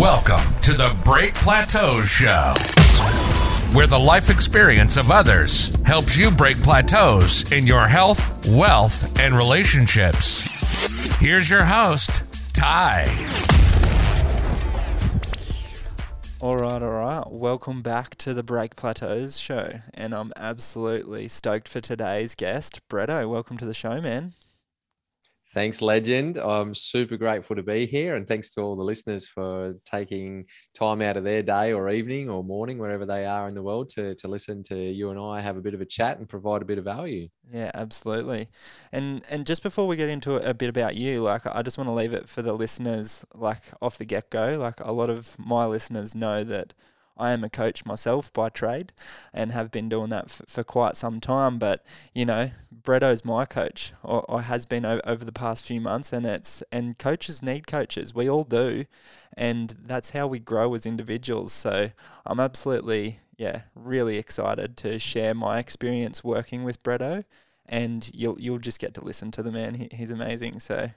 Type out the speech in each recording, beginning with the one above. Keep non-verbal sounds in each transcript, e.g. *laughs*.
Welcome to the Break Plateau Show, where the life experience of others helps you break plateaus in your health, wealth, and relationships. Here's your host, Ty. All right, all right. Welcome back to the Break Plateaus show. And I'm absolutely stoked for today's guest. Bretto, welcome to the show, man. Thanks, legend. I'm super grateful to be here, and thanks to all the listeners for taking time out of their day or evening or morning, wherever they are in the world, to to listen to you and I have a bit of a chat and provide a bit of value. Yeah, absolutely. And and just before we get into a bit about you, like I just want to leave it for the listeners, like off the get go. Like a lot of my listeners know that I am a coach myself by trade and have been doing that f- for quite some time. But, you know, Bretto's my coach or, or has been over the past few months. And it's, and coaches need coaches. We all do. And that's how we grow as individuals. So I'm absolutely, yeah, really excited to share my experience working with Bretto. And you'll, you'll just get to listen to the man. He, he's amazing. So,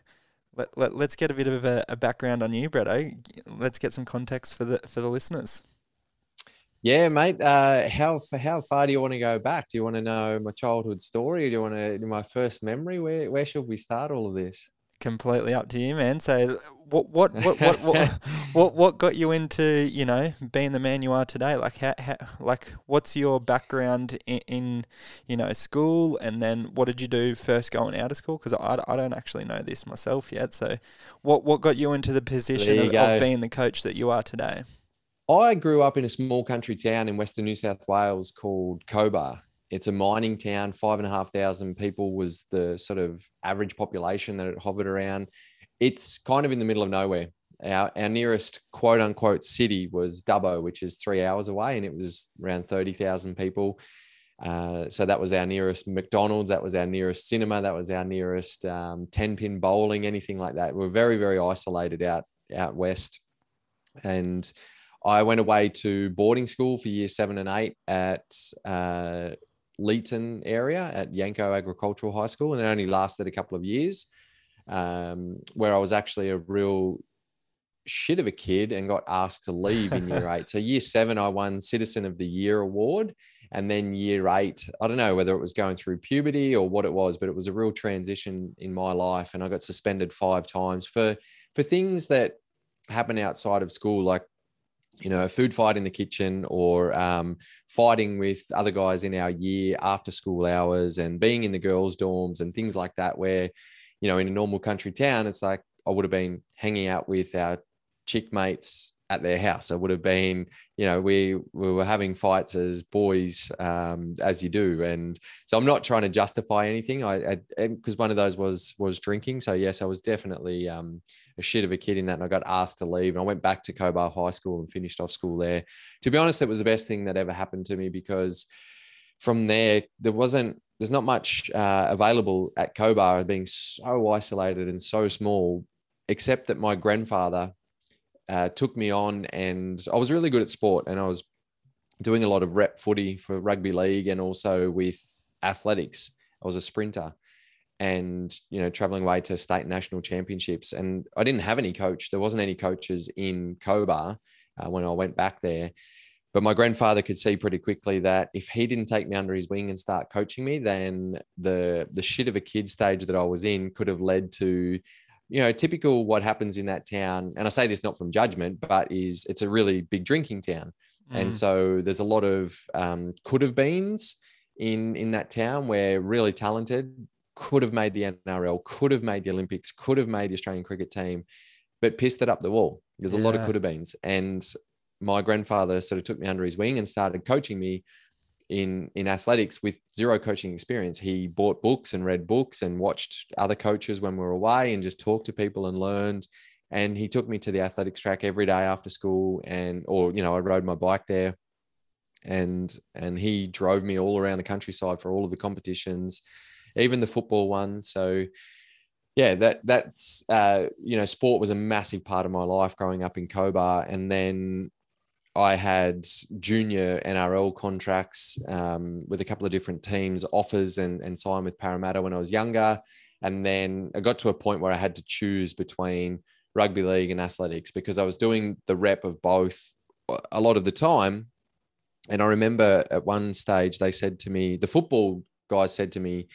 let, let, let's get a bit of a, a background on you, Bretto. Let's get some context for the for the listeners. Yeah, mate. Uh, how how far do you want to go back? Do you want to know my childhood story? Do you want to my first memory? Where where should we start all of this? Completely up to you, man. So, what what what what *laughs* what, what, what got you into you know being the man you are today? Like how, how like what's your background in, in you know school, and then what did you do first going out of school? Because I, I don't actually know this myself yet. So, what what got you into the position of, of being the coach that you are today? I grew up in a small country town in Western New South Wales called Cobar. It's a mining town. Five and a half thousand people was the sort of average population that it hovered around. It's kind of in the middle of nowhere. Our, our nearest quote unquote city was Dubbo, which is three hours away, and it was around 30,000 people. Uh, so that was our nearest McDonald's, that was our nearest cinema, that was our nearest um, 10 pin bowling, anything like that. We're very, very isolated out out west. And I went away to boarding school for year seven and eight at uh, Leeton area at Yanco Agricultural High School, and it only lasted a couple of years, um, where I was actually a real shit of a kid and got asked to leave in year *laughs* eight. So year seven, I won Citizen of the Year award. And then year eight, I don't know whether it was going through puberty or what it was, but it was a real transition in my life. And I got suspended five times for for things that happen outside of school, like you know, a food fight in the kitchen or um, fighting with other guys in our year after school hours and being in the girls' dorms and things like that, where, you know, in a normal country town, it's like I would have been hanging out with our chick mates at their house. It would have been, you know, we we were having fights as boys, um, as you do, and so I'm not trying to justify anything. I because one of those was was drinking. So yes, I was definitely um, a shit of a kid in that, and I got asked to leave, and I went back to Cobar High School and finished off school there. To be honest, it was the best thing that ever happened to me because from there there wasn't there's not much uh, available at Cobar being so isolated and so small, except that my grandfather uh, took me on, and I was really good at sport, and I was doing a lot of rep footy for rugby league and also with athletics. I was a sprinter, and you know traveling away to state national championships, and I didn't have any coach. There wasn't any coaches in Cobar uh, when I went back there. But my grandfather could see pretty quickly that if he didn't take me under his wing and start coaching me, then the the shit of a kid stage that I was in could have led to you know, typical what happens in that town, and I say this not from judgment, but is it's a really big drinking town. Mm. And so there's a lot of um, could have beens in in that town where really talented could have made the NRL, could have made the Olympics, could have made the Australian cricket team, but pissed it up the wall. There's a yeah. lot of could have beens. And my grandfather sort of took me under his wing and started coaching me in in athletics with zero coaching experience. He bought books and read books and watched other coaches when we were away and just talked to people and learned. And he took me to the athletics track every day after school, and or you know I rode my bike there, and and he drove me all around the countryside for all of the competitions, even the football ones. So yeah, that that's uh, you know, sport was a massive part of my life growing up in Cobar, and then I had junior NRL contracts um, with a couple of different teams, offers, and, and signed with Parramatta when I was younger. And then I got to a point where I had to choose between rugby league and athletics because I was doing the rep of both a lot of the time. And I remember at one stage they said to me, the football guys said to me,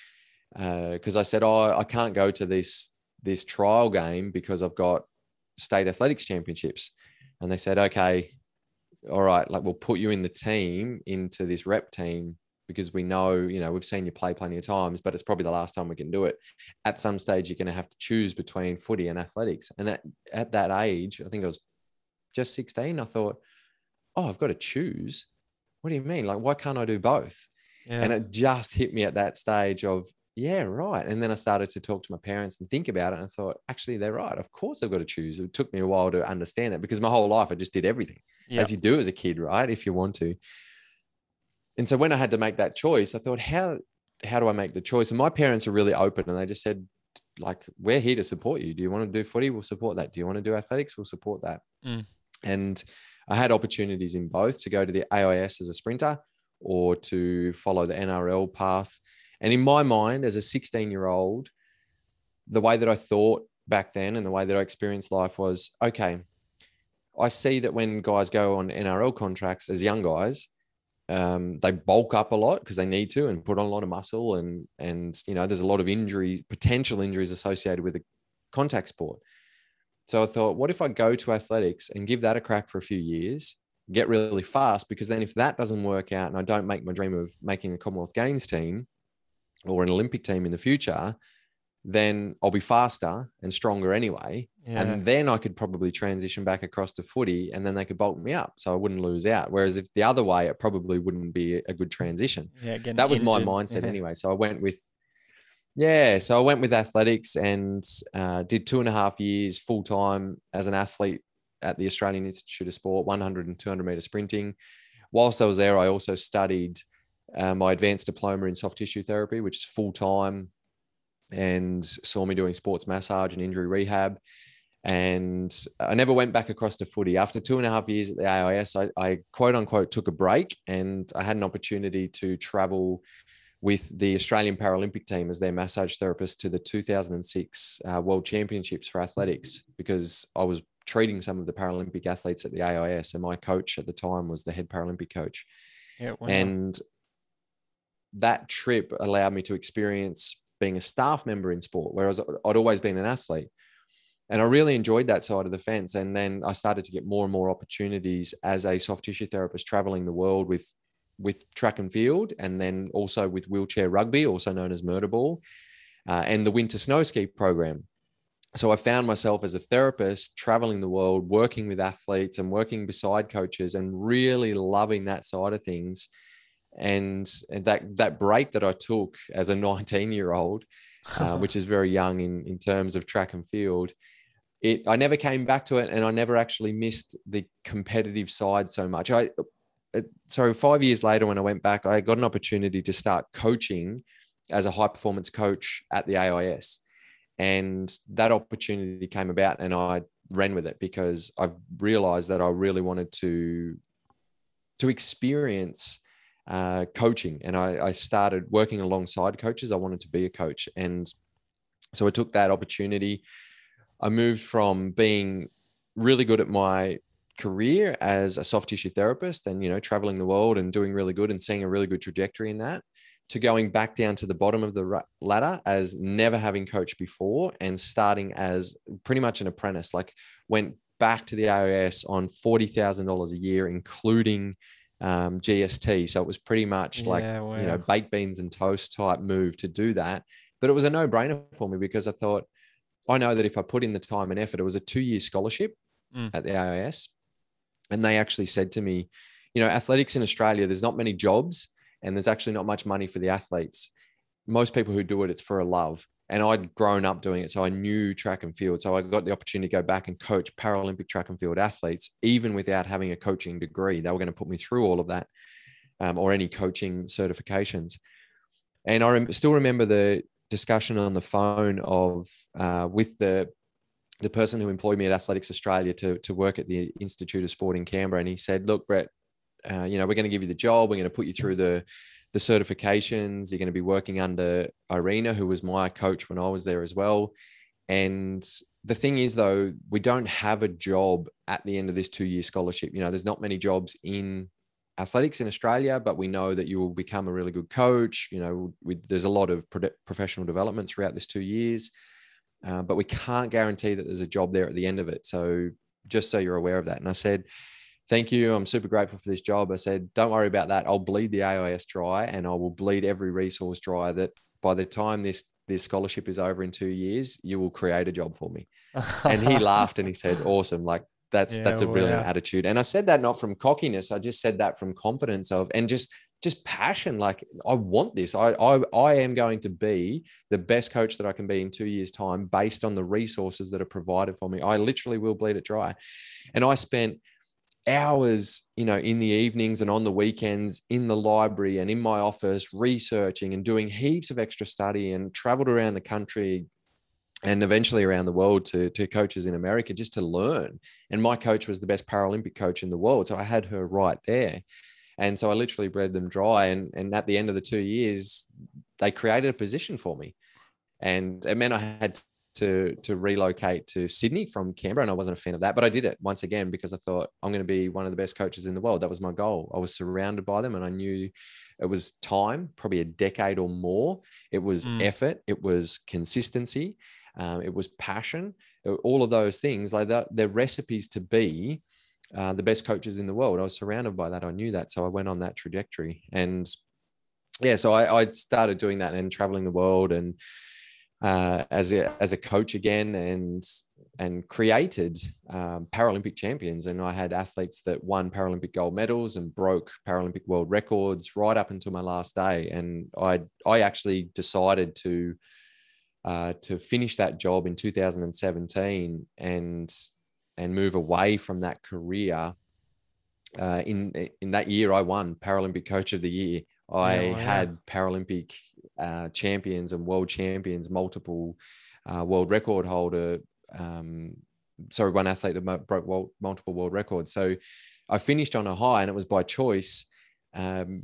because uh, I said, "Oh, I can't go to this this trial game because I've got state athletics championships," and they said, "Okay, all right, like we'll put you in the team into this rep team because we know, you know, we've seen you play plenty of times, but it's probably the last time we can do it. At some stage, you're going to have to choose between footy and athletics. And at, at that age, I think I was just 16, I thought, oh, I've got to choose. What do you mean? Like, why can't I do both? Yeah. And it just hit me at that stage of, yeah, right. And then I started to talk to my parents and think about it. And I thought, actually, they're right. Of course, I've got to choose. It took me a while to understand that because my whole life I just did everything as you do as a kid, right? If you want to. And so when I had to make that choice, I thought, how how do I make the choice? And my parents are really open and they just said, like, we're here to support you. Do you want to do footy? We'll support that. Do you want to do athletics? We'll support that. Mm. And I had opportunities in both to go to the AIS as a sprinter or to follow the NRL path. And in my mind, as a 16 year old, the way that I thought back then and the way that I experienced life was okay, I see that when guys go on NRL contracts as young guys, um, they bulk up a lot because they need to and put on a lot of muscle and and you know there's a lot of injury potential injuries associated with a contact sport. So I thought, what if I go to athletics and give that a crack for a few years, get really fast? Because then if that doesn't work out and I don't make my dream of making a Commonwealth Games team or an Olympic team in the future, then I'll be faster and stronger anyway. Yeah. And then I could probably transition back across to footy and then they could bolt me up so I wouldn't lose out. Whereas if the other way, it probably wouldn't be a good transition. Yeah, that was my mindset yeah. *laughs* anyway. So I went with, yeah, so I went with athletics and uh, did two and a half years full time as an athlete at the Australian Institute of Sport, 100 and 200 meter sprinting. Whilst I was there, I also studied uh, my advanced diploma in soft tissue therapy, which is full time and saw me doing sports massage and injury rehab. And I never went back across to footy. After two and a half years at the AIS, I, I quote unquote took a break and I had an opportunity to travel with the Australian Paralympic team as their massage therapist to the 2006 uh, World Championships for athletics because I was treating some of the Paralympic athletes at the AIS, and my coach at the time was the head Paralympic coach. Yeah, and that trip allowed me to experience being a staff member in sport, whereas I'd always been an athlete. And I really enjoyed that side of the fence. And then I started to get more and more opportunities as a soft tissue therapist traveling the world with with track and field, and then also with wheelchair rugby, also known as murder ball, uh, and the winter snow ski program. So I found myself as a therapist traveling the world, working with athletes and working beside coaches, and really loving that side of things and, and that that break that I took as a *laughs* 19 year old, uh, *laughs* which is very young in in terms of track and field, it I never came back to it, and I never actually missed the competitive side so much. I so five years later, when I went back, I got an opportunity to start coaching as a high performance coach at the AIS, and that opportunity came about, and I ran with it because I realized that I really wanted to to experience uh, coaching and I, I started working alongside coaches. I wanted to be a coach. And so I took that opportunity. I moved from being really good at my career as a soft tissue therapist and, you know, traveling the world and doing really good and seeing a really good trajectory in that to going back down to the bottom of the ladder as never having coached before and starting as pretty much an apprentice, like went back to the AIS on $40,000 a year, including um, GST. So it was pretty much like, wow. you know, baked beans and toast type move to do that. But it was a no brainer for me because I thought, I know that if I put in the time and effort, it was a two year scholarship mm. at the AIS. And they actually said to me, you know, athletics in Australia, there's not many jobs and there's actually not much money for the athletes. Most people who do it, it's for a love and I'd grown up doing it. So I knew track and field. So I got the opportunity to go back and coach Paralympic track and field athletes, even without having a coaching degree. They were going to put me through all of that um, or any coaching certifications. And I rem- still remember the discussion on the phone of uh, with the the person who employed me at Athletics Australia to, to work at the Institute of Sport in Canberra. And he said, look, Brett, uh, you know, we're going to give you the job. We're going to put you through the the certifications. You're going to be working under Irina, who was my coach when I was there as well. And the thing is though we don't have a job at the end of this two year scholarship you know there's not many jobs in athletics in australia but we know that you will become a really good coach you know we, there's a lot of pro- professional development throughout this two years uh, but we can't guarantee that there's a job there at the end of it so just so you're aware of that and i said thank you i'm super grateful for this job i said don't worry about that i'll bleed the ais dry and i will bleed every resource dry that by the time this this scholarship is over in two years, you will create a job for me. and he *laughs* laughed and he said, awesome. Like that's, yeah, that's a brilliant wow. attitude. And I said that not from cockiness. I just said that from confidence of, and just, just passion. Like I want this. I, I, I am going to be the best coach that I can be in two years time based on the resources that are provided for me. I literally will bleed it dry. And I spent hours, you know, in the evenings and on the weekends in the library and in my office researching and doing heaps of extra study and traveled around the country and eventually around the world to, to coaches in America just to learn. And my coach was the best Paralympic coach in the world. So I had her right there. And so I literally bred them dry. And, and at the end of the two years, they created a position for me. And it meant I had to to relocate to Sydney from Canberra, and I wasn't a fan of that, but I did it once again because I thought I'm going to be one of the best coaches in the world. That was my goal. I was surrounded by them, and I knew it was time, probably a decade or more. It was mm. effort, it was consistency, um, it was passion, all of those things. Like that, they're recipes to be uh, the best coaches in the world. I was surrounded by that. I knew that, so I went on that trajectory, and yeah, so I, I started doing that and traveling the world and uh, as a as a coach again and and created um, Paralympic champions. And I had athletes that won Paralympic gold medals and broke Paralympic world records right up until my last day. And I I actually decided to uh, to finish that job in 2017 and and move away from that career. Uh, in in that year, I won Paralympic Coach of the Year. I yeah, had Paralympic uh, champions and world champions, multiple uh, world record holder. Um, sorry, one athlete that broke world, multiple world records. So I finished on a high, and it was by choice. Um,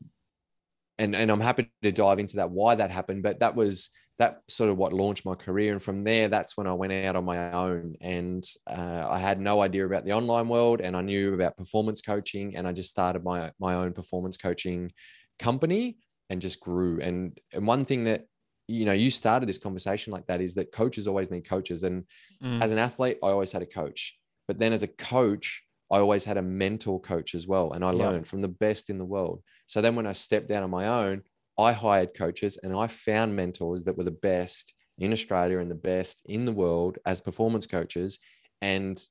and and I'm happy to dive into that why that happened, but that was that sort of what launched my career. And from there, that's when I went out on my own. And uh, I had no idea about the online world, and I knew about performance coaching, and I just started my my own performance coaching company and just grew. And and one thing that you know you started this conversation like that is that coaches always need coaches. And mm. as an athlete, I always had a coach, but then as a coach, I always had a mentor coach as well, and I yeah. learned from the best in the world. So then when I stepped down on my own, I hired coaches and I found mentors that were the best in Australia and the best in the world as performance coaches, and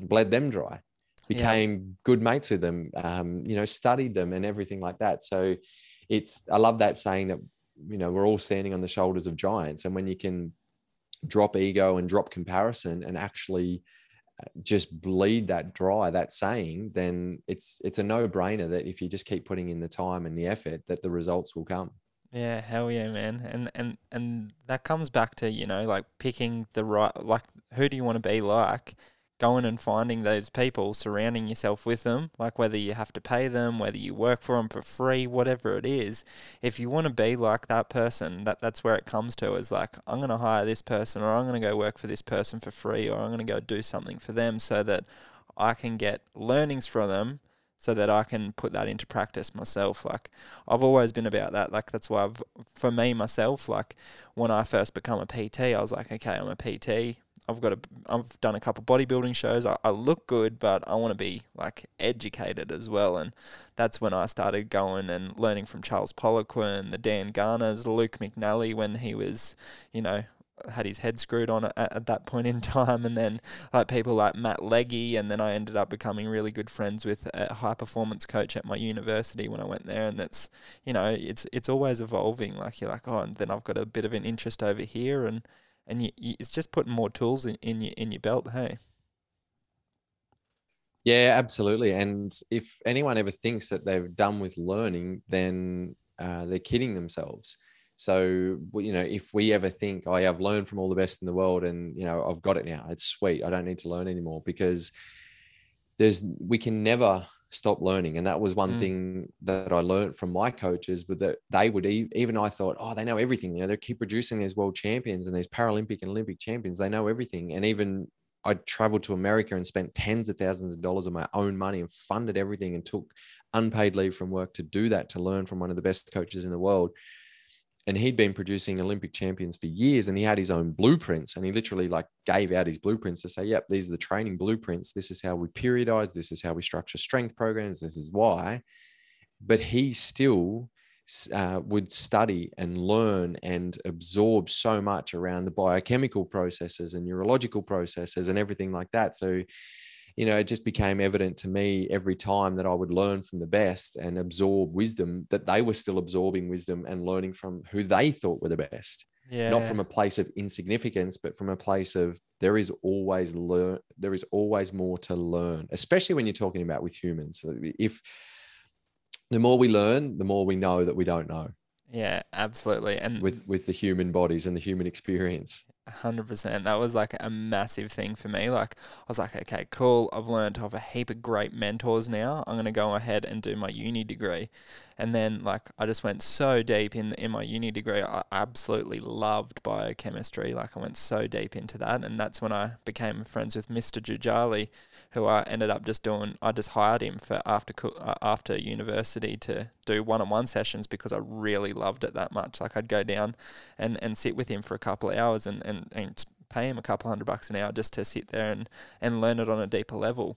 bled them dry became yeah. good mates with them um, you know studied them and everything like that so it's I love that saying that you know we're all standing on the shoulders of giants, and when you can drop ego and drop comparison and actually uh, just bleed that dry that saying then it's it's a no-brainer that if you just keep putting in the time and the effort that the results will come. Yeah hell yeah man. And and and that comes back to you know like picking the right like who do you want to be like going and finding those people, surrounding yourself with them, like whether you have to pay them, whether you work for them for free, whatever it is. If you want to be like that person, that that's where it comes to is like I'm going to hire this person or I'm going to go work for this person for free or I'm going to go do something for them so that I can get learnings from them so that I can put that into practice myself. Like I've always been about that. Like that's why I've, for me myself, like when I first become a PT, I was like, okay, I'm a PT. I've got a, I've done a couple bodybuilding shows. I, I look good, but I want to be like educated as well. And that's when I started going and learning from Charles Poliquin, the Dan Garners, Luke McNally when he was, you know, had his head screwed on at, at that point in *laughs* time, and then like people like Matt Leggy, and then I ended up becoming really good friends with a high performance coach at my university when I went there, and that's you know it's it's always evolving. Like you're like oh, and then I've got a bit of an interest over here, and and you, you, it's just putting more tools in, in your in your belt. Hey. Yeah, absolutely. And if anyone ever thinks that they've done with learning, then uh, they're kidding themselves. So, you know, if we ever think, oh, yeah, I've learned from all the best in the world and, you know, I've got it now, it's sweet. I don't need to learn anymore because there's, we can never stop learning. And that was one Mm. thing that I learned from my coaches, but that they would even I thought, oh, they know everything. You know, they keep producing these world champions and these Paralympic and Olympic champions. They know everything. And even I traveled to America and spent tens of thousands of dollars of my own money and funded everything and took unpaid leave from work to do that to learn from one of the best coaches in the world and he'd been producing Olympic champions for years and he had his own blueprints and he literally like gave out his blueprints to say, yep, these are the training blueprints. This is how we periodize. This is how we structure strength programs. This is why. But he still uh, would study and learn and absorb so much around the biochemical processes and neurological processes and everything like that. So you know, it just became evident to me every time that I would learn from the best and absorb wisdom that they were still absorbing wisdom and learning from who they thought were the best. Yeah. Not from a place of insignificance, but from a place of there is always learn there is always more to learn, especially when you're talking about with humans. If the more we learn, the more we know that we don't know yeah, absolutely. And with with the human bodies and the human experience. Hundred percent. That was like a massive thing for me. Like I was like, okay, cool. I've learned of a heap of great mentors now. I'm gonna go ahead and do my uni degree, and then like I just went so deep in in my uni degree. I absolutely loved biochemistry. Like I went so deep into that, and that's when I became friends with Mr. Jujali, who I ended up just doing. I just hired him for after uh, after university to do one on one sessions because I really loved it that much. Like I'd go down and and sit with him for a couple of hours and and, and pay him a couple hundred bucks an hour just to sit there and, and learn it on a deeper level.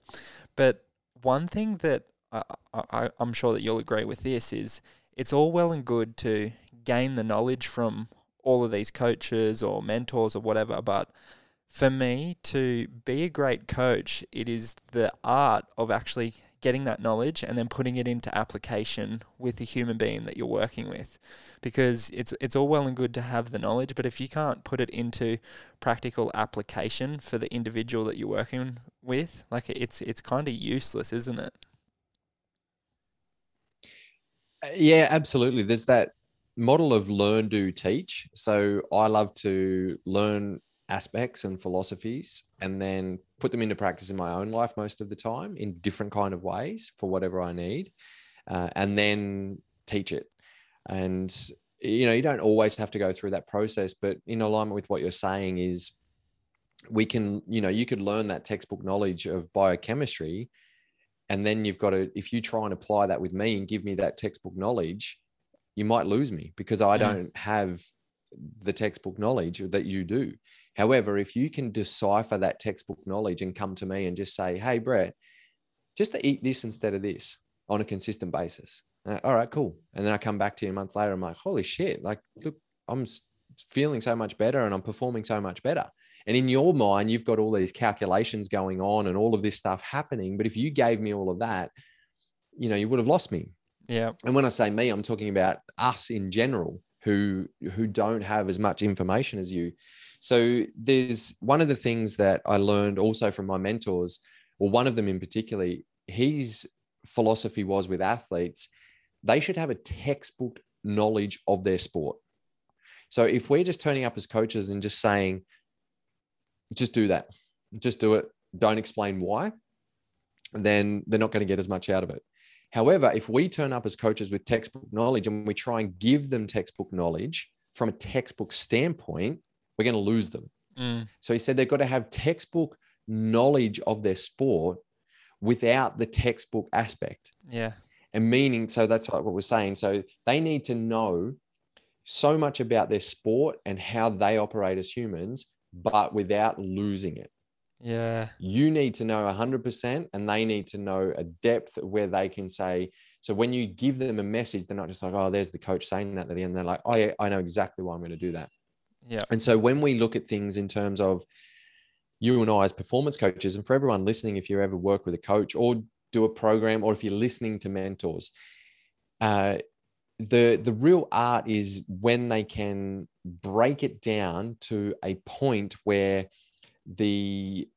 But one thing that I, I, I'm sure that you'll agree with this is it's all well and good to gain the knowledge from all of these coaches or mentors or whatever, but for me to be a great coach, it is the art of actually getting that knowledge and then putting it into application with the human being that you're working with. Because it's it's all well and good to have the knowledge but if you can't put it into practical application for the individual that you're working with like it's it's kind of useless isn't it? Yeah absolutely. There's that model of learn do teach. So i love to learn aspects and philosophies and then put them into practice in my own life most of the time in different kind of ways for whatever i need uh, and then teach it. And you know you don't always have to go through that process but in alignment with what you're saying is we can you know you could learn that textbook knowledge of biochemistry and then you've got to if you try and apply that with me and give me that textbook knowledge you might lose me because i don't have the textbook knowledge that you do However, if you can decipher that textbook knowledge and come to me and just say, hey, Brett, just to eat this instead of this on a consistent basis. Uh, all right, cool. And then I come back to you a month later. I'm like, holy shit, like, look, I'm feeling so much better and I'm performing so much better. And in your mind, you've got all these calculations going on and all of this stuff happening. But if you gave me all of that, you know, you would have lost me. Yeah. And when I say me, I'm talking about us in general who who don't have as much information as you. So there's one of the things that I learned also from my mentors, or one of them in particular, his philosophy was with athletes, they should have a textbook knowledge of their sport. So if we're just turning up as coaches and just saying, just do that, just do it, don't explain why, then they're not going to get as much out of it. However, if we turn up as coaches with textbook knowledge and we try and give them textbook knowledge from a textbook standpoint, we're going to lose them. Mm. So he said they've got to have textbook knowledge of their sport without the textbook aspect. Yeah. And meaning, so that's what we're saying. So they need to know so much about their sport and how they operate as humans, but without losing it. Yeah. You need to know 100%, and they need to know a depth where they can say, so when you give them a message, they're not just like, oh, there's the coach saying that at the end. They're like, oh, yeah, I know exactly why I'm going to do that. Yeah. And so when we look at things in terms of you and I as performance coaches, and for everyone listening, if you ever work with a coach or do a program, or if you're listening to mentors, uh, the the real art is when they can break it down to a point where the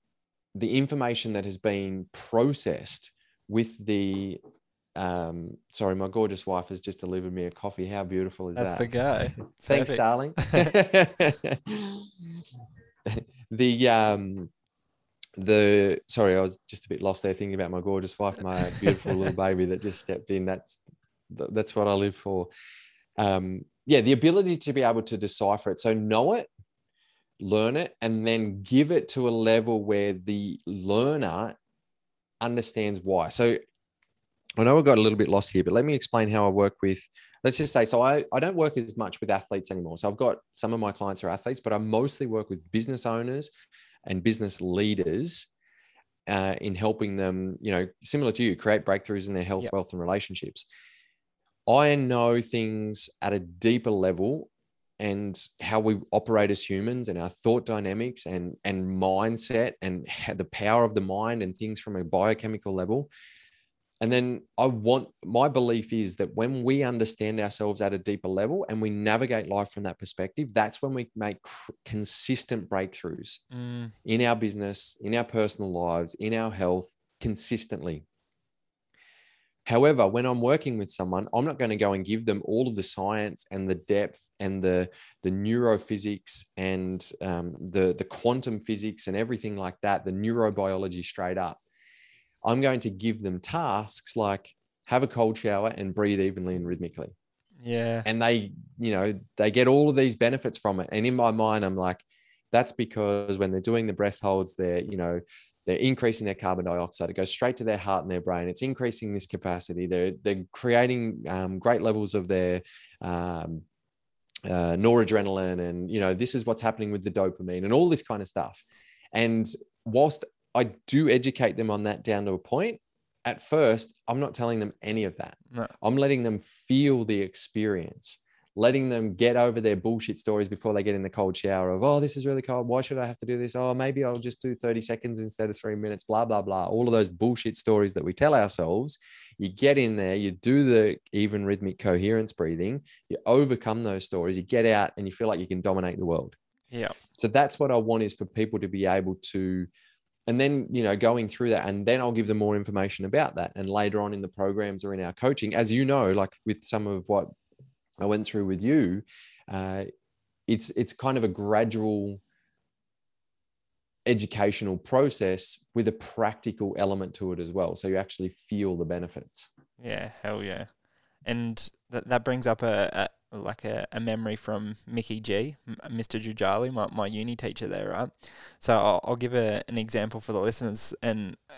the information that has been processed with the um sorry my gorgeous wife has just delivered me a coffee how beautiful is That's that the *laughs* guy. thanks darling *laughs* the um the sorry, I was just a bit lost there thinking about my gorgeous wife, my beautiful little *laughs* baby that just stepped in. That's that's what I live for. Um, yeah, the ability to be able to decipher it. So know it, learn it, and then give it to a level where the learner understands why. So I know I got a little bit lost here, but let me explain how I work with. Let's just say, so I, I don't work as much with athletes anymore. So I've got some of my clients are athletes, but I mostly work with business owners and business leaders uh, in helping them, you know, similar to you, create breakthroughs in their health, yep. wealth, and relationships. I know things at a deeper level and how we operate as humans and our thought dynamics and and mindset and the power of the mind and things from a biochemical level and then I want my belief is that when we understand ourselves at a deeper level and we navigate life from that perspective, that's when we make cr- consistent breakthroughs mm. in our business, in our personal lives, in our health consistently. However, when I'm working with someone, I'm not going to go and give them all of the science and the depth and the the neurophysics and um, the the quantum physics and everything like that, the neurobiology straight up. I'm going to give them tasks like have a cold shower and breathe evenly and rhythmically. Yeah. And they, you know, they get all of these benefits from it. And in my mind, I'm like, that's because when they're doing the breath holds, they're, you know, they're increasing their carbon dioxide. It goes straight to their heart and their brain. It's increasing this capacity. They're they're creating um, great levels of their um, uh, noradrenaline, and you know this is what's happening with the dopamine and all this kind of stuff. And whilst I do educate them on that down to a point. At first, I'm not telling them any of that. No. I'm letting them feel the experience, letting them get over their bullshit stories before they get in the cold shower of, oh, this is really cold. Why should I have to do this? Oh, maybe I'll just do 30 seconds instead of three minutes, blah, blah, blah. All of those bullshit stories that we tell ourselves. You get in there, you do the even rhythmic coherence breathing, you overcome those stories, you get out and you feel like you can dominate the world. Yeah. So that's what I want is for people to be able to and then you know going through that and then i'll give them more information about that and later on in the programs or in our coaching as you know like with some of what i went through with you uh, it's it's kind of a gradual educational process with a practical element to it as well so you actually feel the benefits. Yeah hell yeah. And that, that brings up a, like a, a memory from Mickey G, Mr. Jujali, my, my uni teacher there, right? So I'll, I'll give a, an example for the listeners and uh,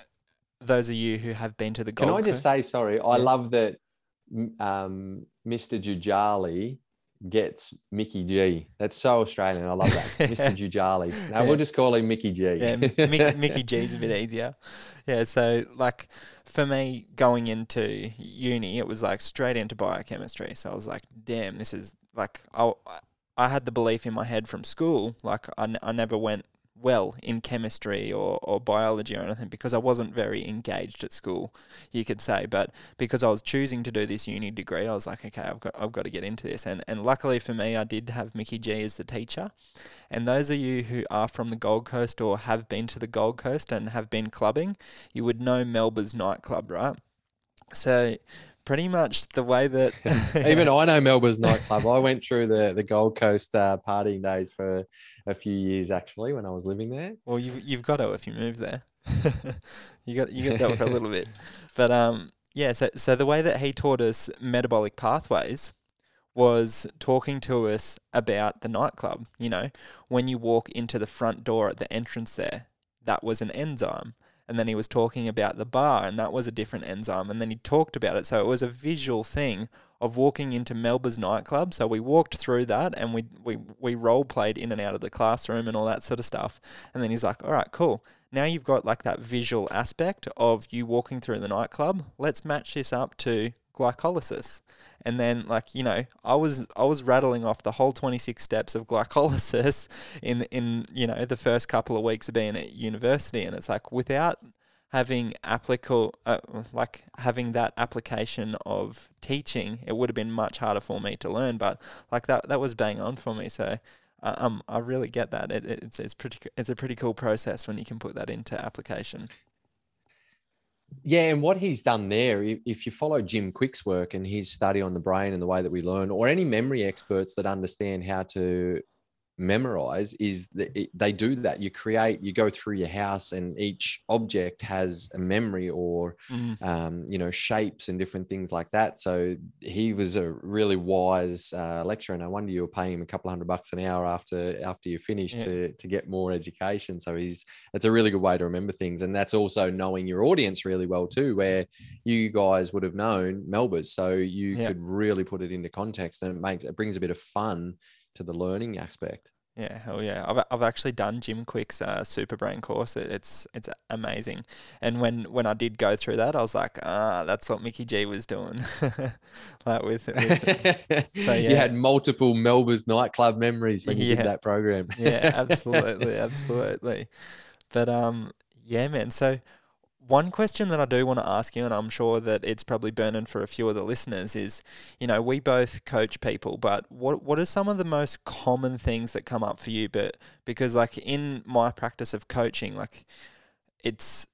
those of you who have been to the Gold Can I just Coast. say, sorry, I love that um, Mr. Jujali gets Mickey G. That's so Australian. I love that. *laughs* Mr. Jujali. No, yeah. we'll just call him Mickey G. yeah, *laughs* Mickey, Mickey G is a bit easier. Yeah, so like for me going into uni, it was like straight into biochemistry. So I was like, damn, this is like, I, I had the belief in my head from school. Like I, n- I never went well in chemistry or, or biology or anything because I wasn't very engaged at school, you could say. But because I was choosing to do this uni degree, I was like, okay, I've got I've got to get into this. And and luckily for me, I did have Mickey G as the teacher. And those of you who are from the Gold Coast or have been to the Gold Coast and have been clubbing, you would know Melba's nightclub, right? So pretty much the way that *laughs* even I know Melba's nightclub. I went through the the Gold Coast uh, partying days for a few years actually when I was living there. Well, you've you've got to if you move there. *laughs* you got you got that for a little bit, *laughs* but um yeah. So so the way that he taught us metabolic pathways was talking to us about the nightclub. You know, when you walk into the front door at the entrance there, that was an enzyme and then he was talking about the bar and that was a different enzyme and then he talked about it. So it was a visual thing of walking into Melba's nightclub. So we walked through that and we we we role played in and out of the classroom and all that sort of stuff. And then he's like all right cool. Now you've got like that visual aspect of you walking through the nightclub. Let's match this up to glycolysis. And then like you know i was i was rattling off the whole 26 steps of glycolysis *laughs* in in you know the first couple of weeks of being at university. And it's like without having applicable uh, like having that application of teaching it would have been much harder for me to learn. But like that that was bang on for me. So uh, um I really get that. It, it's it's pretty it's a pretty cool process when you can put that into application yeah, and what he's done there, if you follow Jim Kwik's work and his study on the brain and the way that we learn, or any memory experts that understand how to memorize is that it, they do that you create you go through your house and each object has a memory or Mm. um, you know shapes and different things like that so he was a really wise uh, lecturer and i wonder you were paying him a couple hundred bucks an hour after after you finished Yeah. to to get more education so he's it's a really good way to remember things and that's also knowing your audience really well too where you guys would have known melba's so you Yeah. could really put it into context and it makes it brings a bit of fun to the learning aspect Yeah, hell yeah. I've, I've actually done Jim Kwik's uh, Super Brain course. It, it's it's amazing. And when, when I did go through that, I was like, ah, that's what Mickey G was doing. *laughs* like with, with *laughs* So, yeah. you had multiple Melba's nightclub memories when you Yeah. did that program. yeah, *laughs* absolutely, absolutely. But um, yeah, man. So one question that I do want to ask you, and I'm sure that it's probably burning for a few of the listeners, is you know we both coach people, but what what are some of the most common things that come up for you? But because like in my practice of coaching, like it's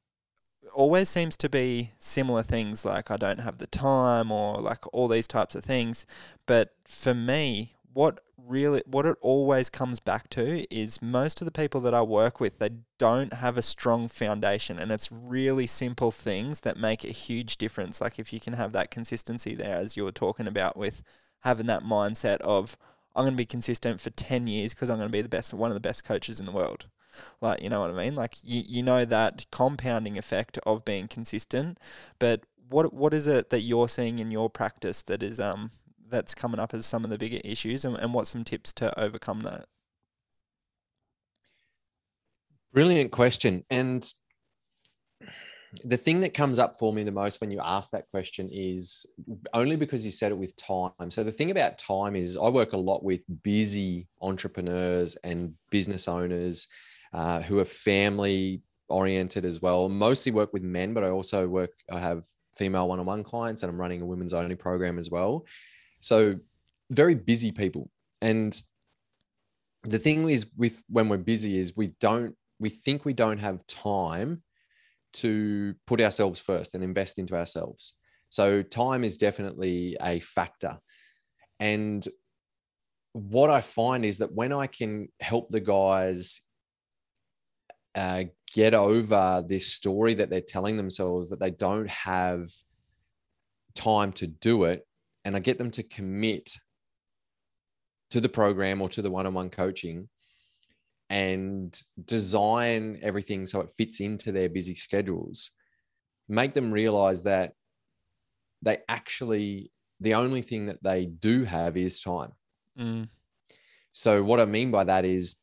always seems to be similar things like I don't have the time or like all these types of things. But for me, what really what it always comes back to is most of the people that I work with they don't have a strong foundation and it's really simple things that make a huge difference. Like if you can have that consistency there as you were talking about with having that mindset of I'm going to be consistent for 10 years because I'm going to be the best one of the best coaches in the world. Like you know what I mean? Like you, you know that compounding effect of being consistent but what what is it that you're seeing in your practice that is um that's coming up as some of the bigger issues and, and what's some tips to overcome that Brilliant question. And the thing that comes up for me the most when you ask that question is only because you said it with time. So the thing about time is I work a lot with busy entrepreneurs and business owners uh, who are family oriented as well. Mostly work with men, but I also work. I have female one-on-one clients, and I'm running a women's only program as well. So very busy people. And the thing is with when we're busy is we don't we think we don't have time to put ourselves first and invest into ourselves. So time is definitely a factor. And what I find is that when I can help the guys uh, get over this story that they're telling themselves that they don't have time to do it, and I get them to commit to the program or to the one on one coaching and design everything so it fits into their busy schedules, make them realize that they actually, the only thing that they do have is time. mm, So what I mean by that is,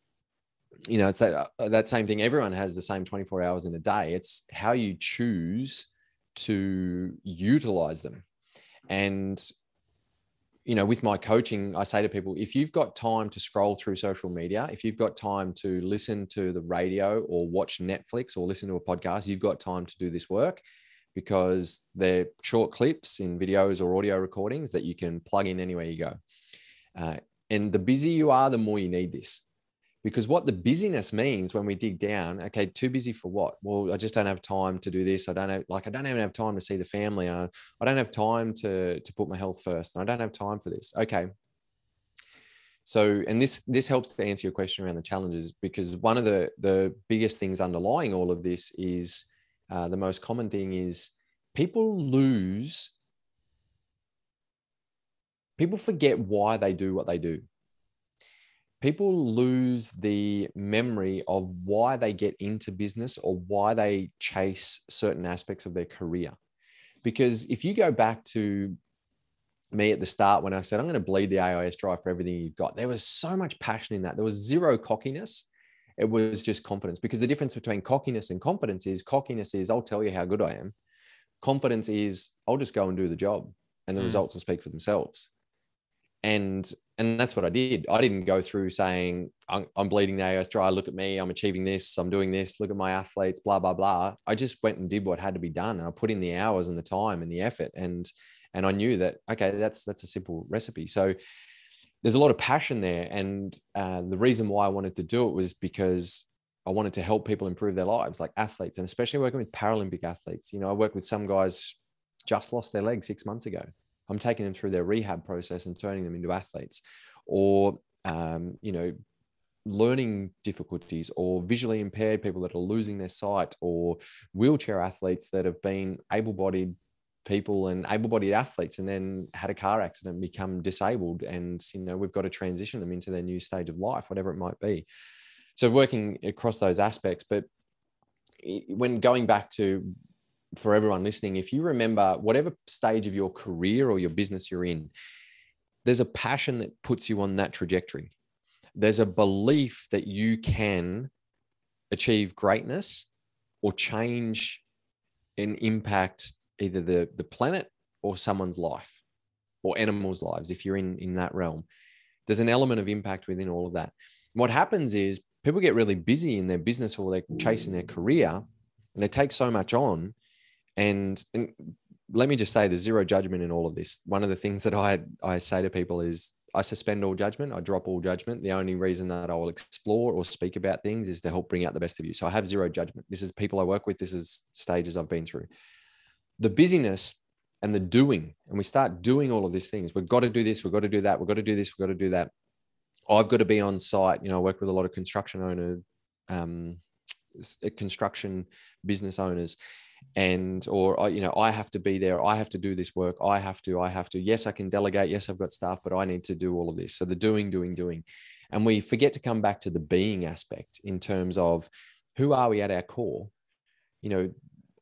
you know, it's that uh, that same thing. Everyone has the same 24 hours in a day. It's how you choose to utilize them. And you know, with my coaching, I say to people, if you've got time to scroll through social media, if you've got time to listen to the radio or watch Netflix or listen to a podcast, you've got time to do this work because they're short clips in videos or audio recordings that you can plug in anywhere you go. Uh, and the busier you are, the more you need this. Because what the busyness means when we dig down, okay, too busy for what? Well, I just don't have time to do this. I don't have, like, I don't even have time to see the family. I, I don't have time to, to put my health first. And I don't have time for this. Okay. So, and this, this helps to answer your question around the challenges because one of the, the biggest things underlying all of this is uh, the most common thing is people lose, people forget why they do what they do people lose the memory of why they get into business or why they chase certain aspects of their career. Because if you go back to me at the start when I said, I'm going to bleed the AIS drive for everything you've got, there was so much passion in that. There was zero cockiness. It was just confidence. Because the difference between cockiness and confidence is cockiness is, I'll tell you how good I am. Confidence is, I'll just go and do the job and the Mm. results will speak for themselves and and that's what I did. I didn't go through saying I'm, I'm bleeding the AIS. Look at me, I'm achieving this, I'm doing this. Look at my athletes, blah blah blah. I just went and did what had to be done, and I put in the hours and the time and the effort, and and I knew that okay, that's that's a simple recipe. So there's a lot of passion there, and uh, the reason why I wanted to do it was because I wanted to help people improve their lives, like athletes, and especially working with Paralympic athletes. You know, I work with some guys just lost their leg six months ago. I'm taking them through their rehab process and turning them into athletes, or um, you know, learning difficulties or visually impaired people that are losing their sight or wheelchair athletes that have been able-bodied people and able-bodied athletes and then had a car accident and become disabled and you know we've got to transition them into their new stage of life whatever it might be. So working across those aspects but when going back to for everyone listening if you remember whatever stage of your career or your business you're in there's a passion that puts you on that trajectory there's a belief that you can achieve greatness or change and impact either the, the planet or someone's life or animals' lives if you're in, in that realm. There's an element of impact within all of that. What happens is people get really busy in their business or they're chasing their career and they take so much on. And, and let me just say there's zero judgment in all of this. One of the things that I, I say to people is I suspend all judgment. I drop all judgment. The only reason that I will explore or speak about things is to help bring out the best of you. So I have zero judgment. This is people I work with. This is stages I've been through the busyness and the doing, and we start doing all of these things. We've got to do this, we've got to do that, we've got to do this, we've got to do that. I've got to be on site. You know, I work with a lot of construction owner, um, construction business owners, and or you know, I have to be there. I have to do this work. I have to. I have to. Yes, I can delegate. Yes, I've got staff, but I need to do all of this. So the doing, doing, doing, and we forget to come back to the being aspect in terms of who are we at our core. You know,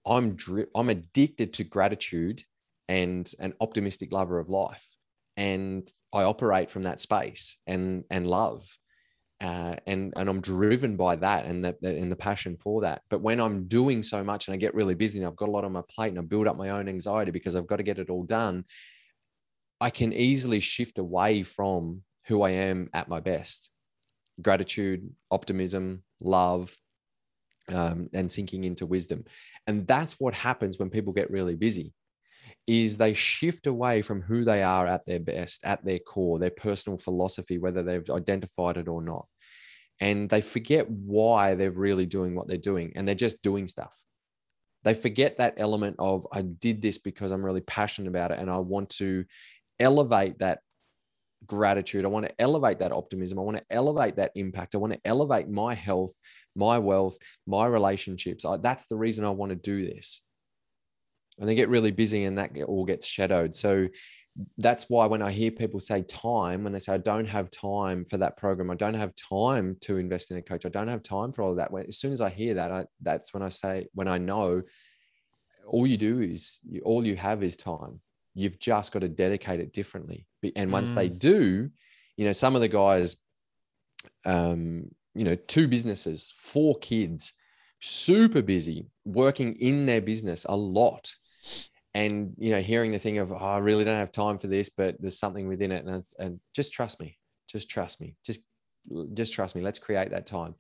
I'm dri- I'm addicted to gratitude and an optimistic lover of life, and I operate from that space and and love, uh, and and I'm driven by that and that and the passion for that. But when I'm doing so much and I get really busy and I've got a lot on my plate and I build up my own anxiety because I've got to get it all done, I can easily shift away from who I am at my best. Gratitude, optimism, love, um, and sinking into wisdom. And that's what happens when people get really busy is they shift away from who they are at their best, at their core, their personal philosophy, whether they've identified it or not. And they forget why they're really doing what they're doing and they're just doing stuff. They forget that element of, I did this because I'm really passionate about it and I want to elevate that gratitude. I want to elevate that optimism. I want to elevate that impact. I want to elevate my health, my wealth, my relationships. I, that's the reason I want to do this. And they get really busy and that all gets shadowed. So that's why when I hear people say time, when they say, I don't have time for that program, I don't have time to invest in a coach, I don't have time for all of that. When, as soon as I hear that, I, that's when I say, when I know all you do is, all you have is time. You've just got to dedicate it differently. And once mm. they do, you know, some of the guys, um, you know, two businesses, four kids, super busy, working in their business a lot. And, you know, hearing the thing of, oh, I really don't have time for this, but there's something within it. And, and just trust me, just trust me, just, just trust me. Let's create that time.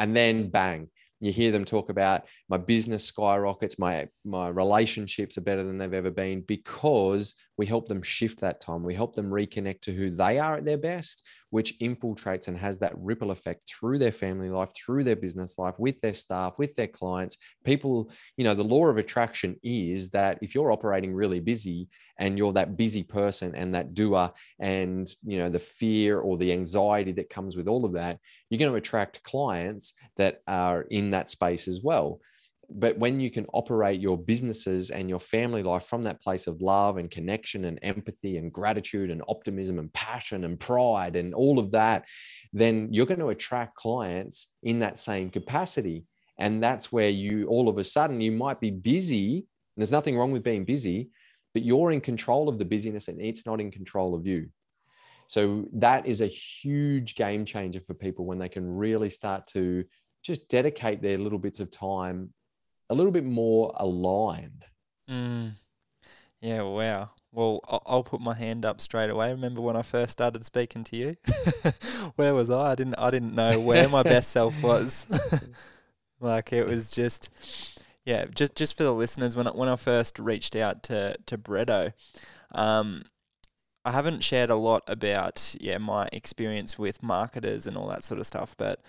And then bang, you hear them talk about my business skyrockets my my relationships are better than they've ever been because we help them shift that time we help them reconnect to who they are at their best which infiltrates and has that ripple effect through their family life through their business life with their staff with their clients. People you know the law of attraction is that if you're operating really busy and you're that busy person and that doer and you know the fear or the anxiety that comes with all of that you're going to attract clients that are in that space as well but when you can operate your businesses and your family life from that place of love and connection and empathy and gratitude and optimism and passion and pride and all of that then you're going to attract clients in that same capacity. And that's where you all of a sudden you might be busy And there's nothing wrong with being busy but you're in control of the busyness and it's not in control of you. So that is a huge game changer for people when they can really start to just dedicate their little bits of time a little bit more aligned. Mm. Yeah, wow. Well, I'll put my hand up straight away. Remember when I first started speaking to you? *laughs* where was I? I didn't. I didn't know where my best *laughs* self was. *laughs* like it was just, yeah. Just just for the listeners, when I, when I first reached out to to Bretto, um, I haven't shared a lot about yeah my experience with marketers and all that sort of stuff, but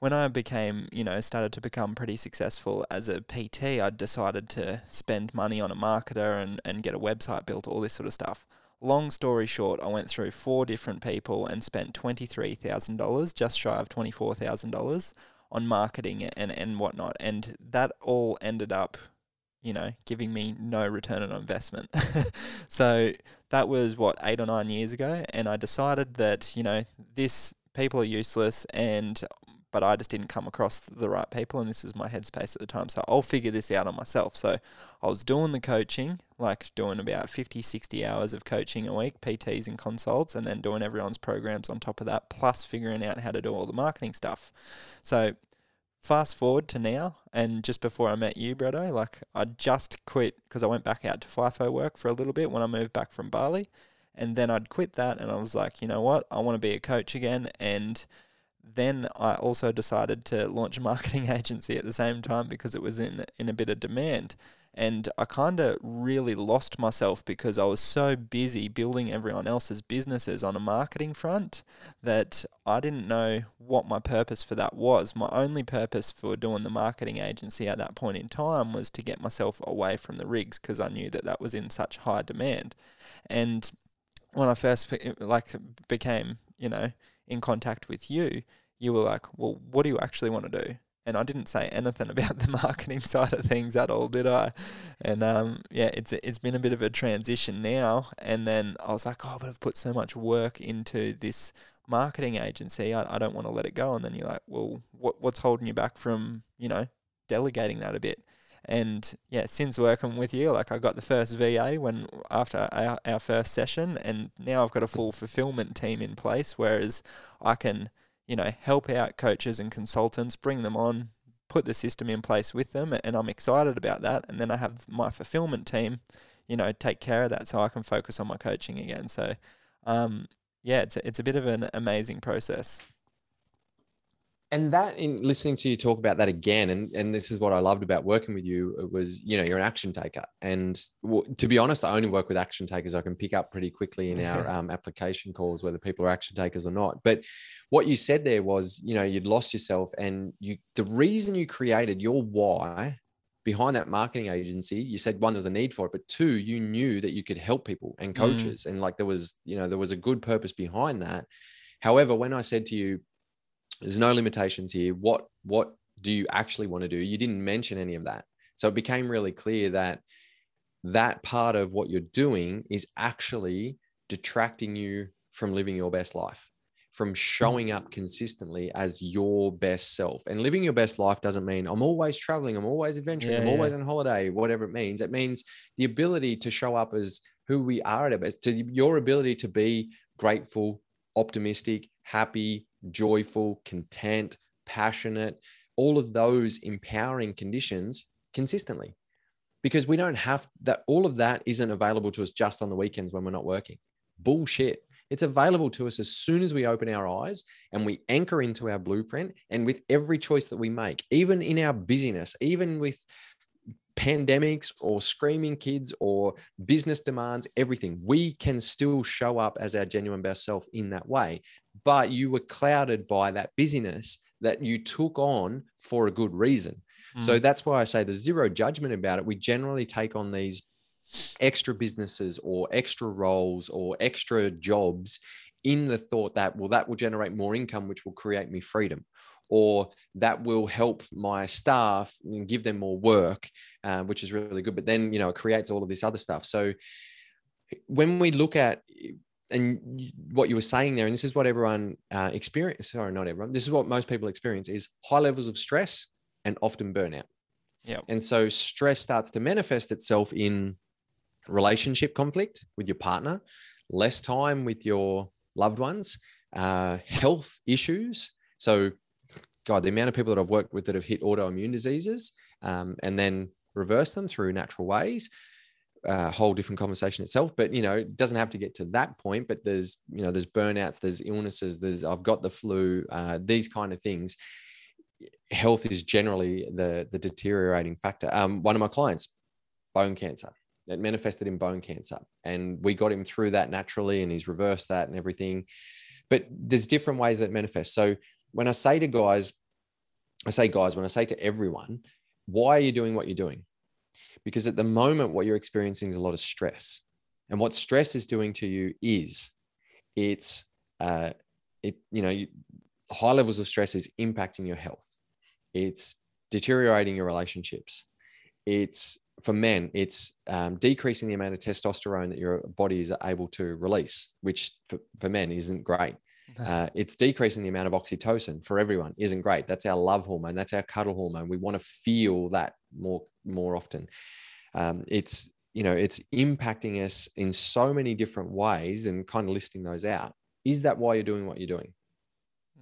when I became, you know, started to become pretty successful as a PT, I decided to spend money on a marketer and, and get a website built, all this sort of stuff. long story short, I went through four different people and spent $23,000, just shy of $24,000 on marketing and, and whatnot. And that all ended up, you know, giving me no return on investment. *laughs* so that was what, eight or nine years ago. And I decided that, you know, this people are useless and but I just didn't come across the right people, and this was my headspace at the time. So I'll figure this out on myself. So I was doing the coaching, like doing about 50, 60 hours of coaching a week, PTs and consults, and then doing everyone's programs on top of that, plus figuring out how to do all the marketing stuff. So fast forward to now, and just before I met you, Bretto, like I just quit because I went back out to FIFO work for a little bit when I moved back from Bali. And then I'd quit that, and I was like, you know what? I want to be a coach again. And then I also decided to launch a marketing *laughs* agency at the same time because it was in in a bit of demand. And I kind of really lost myself because I was so busy building everyone else's businesses on a marketing front that I didn't know what my purpose for that was. My only purpose for doing the marketing agency at that point in time was to get myself away from the rigs because I knew that that was in such high demand. And when I first like became, you know, in contact with you, you were like, well, what do you actually want to do? And I didn't say anything *laughs* about the marketing *laughs* side of things at all, did I? And um, yeah, it's it's been a bit of a transition now. And then I was like, oh, but I've put so much work into this marketing agency. I, I don't want to let it go. And then you're like, well, what what's holding you back from you know delegating that a bit? And yeah, since working with you, like I got the first VA when after our, our first session, and now I've got a full fulfillment team in place. Whereas I can, you know, help out coaches and consultants, bring them on, put the system in place with them, and I'm excited about that. And then I have my fulfillment team, you know, take care of that so I can focus on my coaching again. So, um, yeah, it's a, it's a bit of an amazing process and that in listening to you talk about that again and and this is what i loved about working with you it was you know you're an action taker and to be honest i only work with action takers i can pick up pretty quickly in our *laughs* um, application calls whether people are action takers or not but what you said there was you know you'd lost yourself and you the reason you created your why behind that marketing agency you said one there was a need for it but two you knew that you could help people and mm. coaches mm. and like there was you know there was a good purpose behind that however when i said to you there's no limitations here. What what do you actually want to do? You didn't mention any of that. So it became really clear that that part of what you're doing is actually detracting you from living your best life, from showing up consistently as your best self. And living your best life doesn't mean I'm always traveling, I'm always adventuring, yeah, I'm always on holiday, whatever it means. It means the ability to show up as who we are at our best, to your ability to be grateful, optimistic, happy, joyful, content, passionate, all of those empowering conditions consistently. Because we don't have that, all of that isn't available to us just on the weekends when we're not working. Bullshit. It's available to us as soon as we open our eyes and we anchor into our blueprint. And with every choice that we make, even in our busyness, even with pandemics or screaming kids or business demands, everything, we can still show up as our genuine best self in that way. But you were clouded by that busyness that you took on for a good reason. Mm. So that's why I say there's zero judgment about it. We generally take on these extra businesses or extra roles or extra jobs in the thought that, well, that will generate more income, which will create me freedom or that will help my staff and give them more work, uh, which is really good. But then, you know, it creates all of this other stuff. So when we look at and what you were saying there, and this is what everyone uh, experience. Sorry, not everyone. This is what most people experience: is high levels of stress and often burnout. Yeah. And so stress starts to manifest itself in relationship conflict with your partner, less time with your loved ones, uh, health issues. So God, the amount of people that I've worked with that have hit autoimmune diseases um, and then reverse them through natural ways, uh, whole different conversation itself. But you know, it doesn't have to get to that point. But there's you know, there's burnouts, there's illnesses, there's I've got the flu, uh, these kind of things. Health is generally the the deteriorating factor. Um, one of my clients, bone cancer. It manifested in bone cancer, and we got him through that naturally, and he's reversed that and everything. But there's different ways that manifest. So when I say to guys, I say, guys, when I say to everyone, why are you doing what you're doing? Because at the moment, what you're experiencing is a lot of stress. And what stress is doing to you is it's uh, it you know you, high levels of stress is impacting your health. It's deteriorating your relationships. It's for men, it's um, decreasing the amount of testosterone that your body is able to release, which for, for men isn't great. Uh, it's decreasing the amount of oxytocin for everyone isn't great. That's our love hormone. That's our cuddle hormone. We want to feel that more more often. Um, it's you know it's impacting us in so many different ways, and kind of listing those out. Is that why you're doing what you're doing?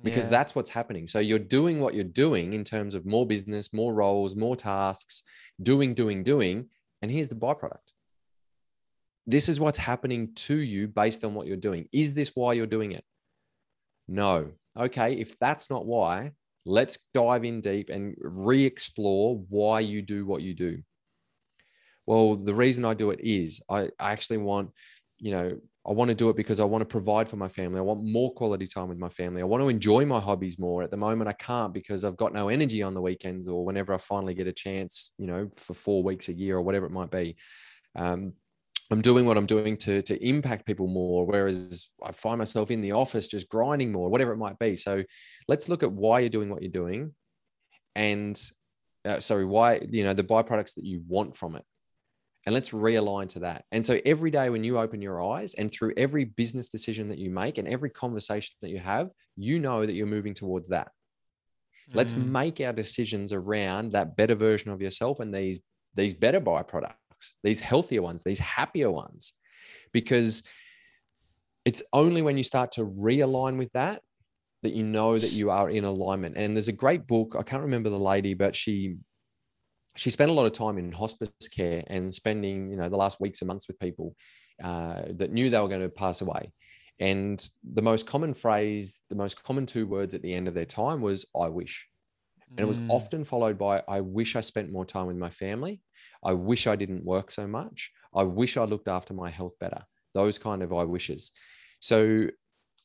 Because yeah. that's what's happening. So you're doing what you're doing in terms of more business, more roles, more tasks, doing, doing, doing, and here's the byproduct. This is what's happening to you based on what you're doing. Is this why you're doing it? No. Okay, if that's not why, let's dive in deep and re explore why you do what you do. Well, the reason I do it is I, I actually want, you know, I want to do it because I want to provide for my family. I want more quality time with my family. I want to enjoy my hobbies more. At the moment, I can't because I've got no energy on the weekends or whenever I finally get a chance, you know, for four weeks a year or whatever it might be. Um, I'm doing what I'm doing to to impact people more. Whereas I find myself in the office just grinding more, whatever it might be. So let's look at why you're doing what you're doing, and uh, sorry, why you know the byproducts that you want from it, and let's realign to that. And so every day when you open your eyes, and through every business decision that you make, and every conversation that you have, you know that you're moving towards that. Let's mm. make our decisions around that better version of yourself and these these better byproducts these healthier ones, these happier ones, because it's only when you start to realign with that that you know that you are in alignment. And there's a great book, I can't remember the lady, but she she spent a lot of time in hospice care and spending, you know, the last weeks and months with people uh, that knew they were going to pass away. And the most common phrase, the most common two words at the end of their time was, I wish. And it was mm. often followed by, I wish I spent more time with my family. I wish I didn't work so much. I wish I looked after my health better. Those kind of I wishes. So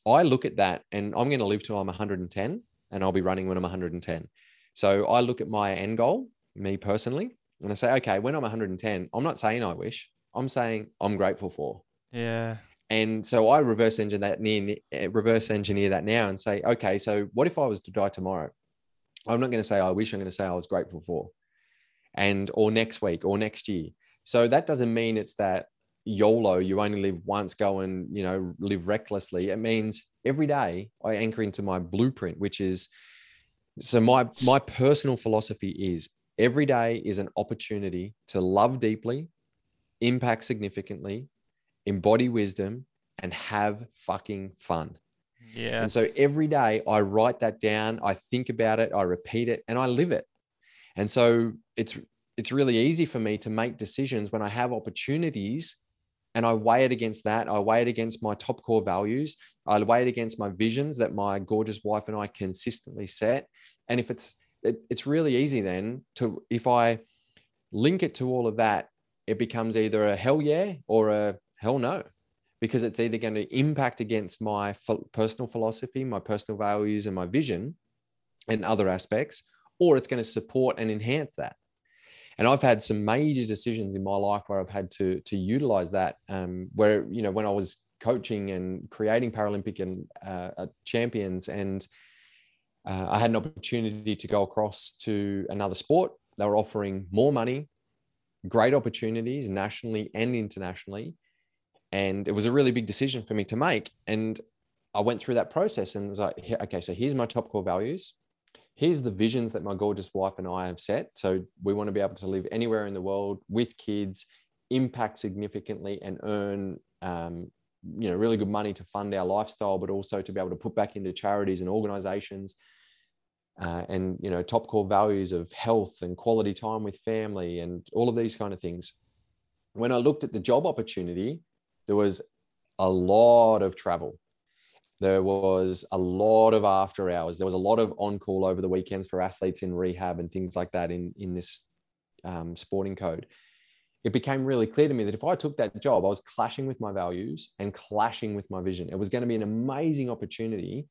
I look at that and I'm going to live till I'm 110 and I'll be running when I'm 110. So I look at my end goal, me personally, and I say, okay, when I'm 110, I'm not saying I wish, I'm saying I'm grateful for. Yeah. And so I reverse engineer that near, eh, reverse engineer that now and say, okay, so what if I was to die tomorrow? I'm not going to say I wish, I'm going to say I was grateful for and or next week or next year. So that doesn't mean it's that YOLO, you only live once, go and you know live recklessly. It means every day I anchor into my blueprint, which is so my my personal philosophy is every day is an opportunity to love deeply, impact significantly, embody wisdom, and have fucking fun. Yeah. And so every day I write that down, I think about it, I repeat it, and I live it. And so it's it's really easy for me to make decisions when I have opportunities and I weigh it against that. I weigh it against my top core values. I weigh it against my visions that my gorgeous wife and I consistently set. And if it's it, it's really easy then to if I link it to all of that, it becomes either a hell yeah or a hell no because it's either going to impact against my personal philosophy, my personal values, and my vision and other aspects, or it's going to support and enhance that. And I've had some major decisions in my life where I've had to to utilize that. Um, where you know when I was coaching and creating Paralympic and uh, uh, champions, and uh, I had an opportunity to go across to another sport. They were offering more money, great opportunities nationally and internationally, and it was a really big decision for me to make. And I went through that process and was like, okay, so here's my top core values here's the visions that my gorgeous wife and I have set. So we want to be able to live anywhere in the world with kids, impact significantly, and earn um, you know really good money to fund our lifestyle, but also to be able to put back into charities and organizations. Uh, and you know top core values of health and quality time with family and all of these kind of things when i looked at the job opportunity there was a lot of travel there was a lot of after hours. There was a lot of on call over the weekends for athletes in rehab and things like that in, in this um, sporting code. It became really clear to me that if I took that job, I was clashing with my values and clashing with my vision. It was going to be an amazing opportunity,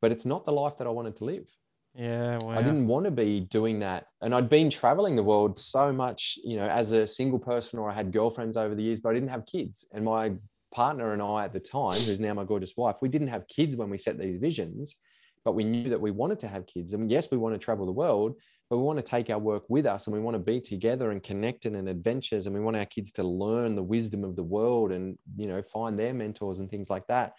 but it's not the life that I wanted to live. Yeah, wow. I didn't want to be doing that. And I'd been traveling the world so much, you know, as a single person or I had girlfriends over the years, but I didn't have kids. And my partner and I at the time, who's now my gorgeous wife, we didn't have kids when we set these visions, but we knew that we wanted to have kids. And yes, we want to travel the world, but we want to take our work with us and we want to be together and connected and adventures. And we want our kids to learn the wisdom of the world and, you know, find their mentors and things like that.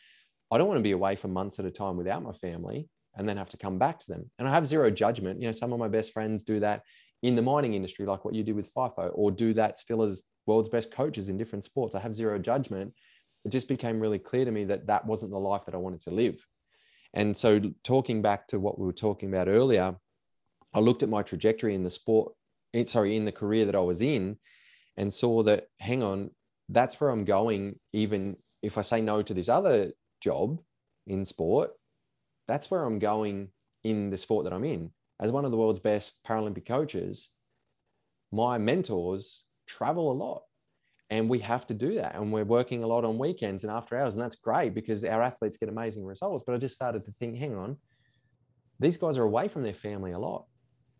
I don't want to be away for months at a time without my family and then have to come back to them. And I have zero judgment. You know, some of my best friends do that in the mining industry, like what you do with FIFO, or do that still as world's best coaches in different sports. I have zero judgment. It just became really clear to me that that wasn't the life that I wanted to live. And so, talking back to what we were talking about earlier, I looked at my trajectory in the sport, sorry, in the career that I was in, and saw that, hang on, that's where I'm going. Even if I say no to this other job in sport, that's where I'm going in the sport that I'm in. As one of the world's best Paralympic coaches, my mentors travel a lot and we have to do that. And we're working a lot on weekends and after hours. And that's great because our athletes get amazing results. But I just started to think, hang on, these guys are away from their family a lot.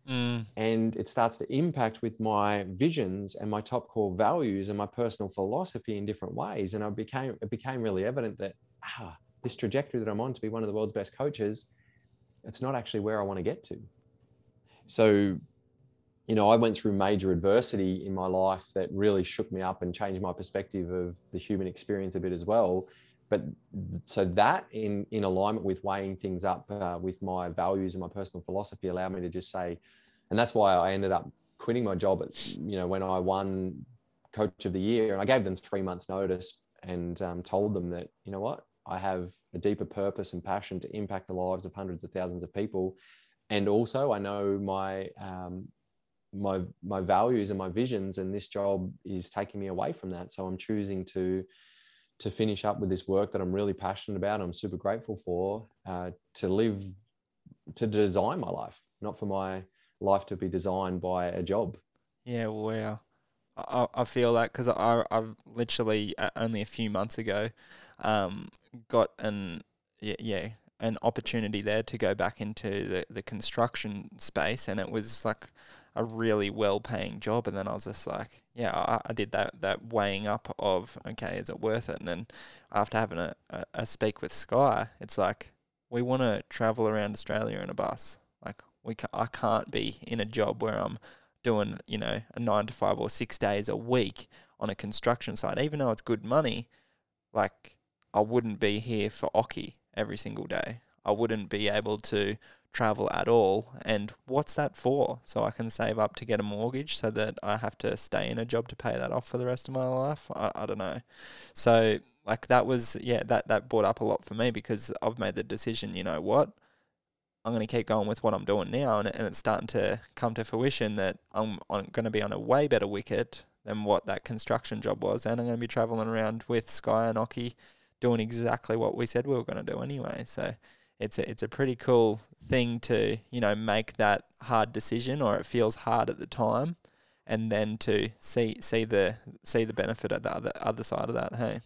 Mm. And it starts to impact with my visions and my top core values and my personal philosophy in different ways. And I became it became really evident that ah, this trajectory that I'm on to be one of the world's best coaches, it's not actually where I want to get to. So, you know, I went through major adversity in my life that really shook me up and changed my perspective of the human experience a bit as well. But so that in in alignment with weighing things up uh, with my values and my personal philosophy allowed me to just say, and that's why I ended up quitting my job at you know when I won coach of the year and I gave them three months notice and um, told them that you know what I have a deeper purpose and passion to impact the lives of hundreds of thousands of people. And also, I know my um, my my values and my visions, and this job is taking me away from that. So I'm choosing to to finish up with this work that I'm really passionate about. I'm super grateful for uh, to live to design my life, not for my life to be designed by a job. Yeah, wow. I, I feel that because I, I literally uh, only a few months ago um, got an yeah, yeah an opportunity there to go back into the, the construction space and it was like a really well paying job. And then I was just like yeah I, I did that that weighing up of okay is it worth it? And then after having a, a, a speak with Sky it's like we want to travel around Australia in a bus. Like we ca- I can't be in a job where I'm doing you know a nine to five or six days a week on a construction site. Even though it's good money like I wouldn't be here for Oki every single day. I wouldn't be able to travel at all. And what's that for? So I can save up to get a mortgage so that I have to stay in a job to pay that off for the rest of my life? I, I don't know. So like that was yeah, that that brought up a lot for me because I've made the decision, you know what? I'm going to keep going with what I'm doing now, and, and it's starting to come to fruition that I'm, going to be on a way better wicket than what that construction job was, and I'm going to be traveling around with Sky and Oki doing exactly what we said we were going to do anyway. So it's a, it's a pretty cool thing to, you know, make that hard decision or it feels hard at the time and then to see see the see the benefit at the other other side of that, hey.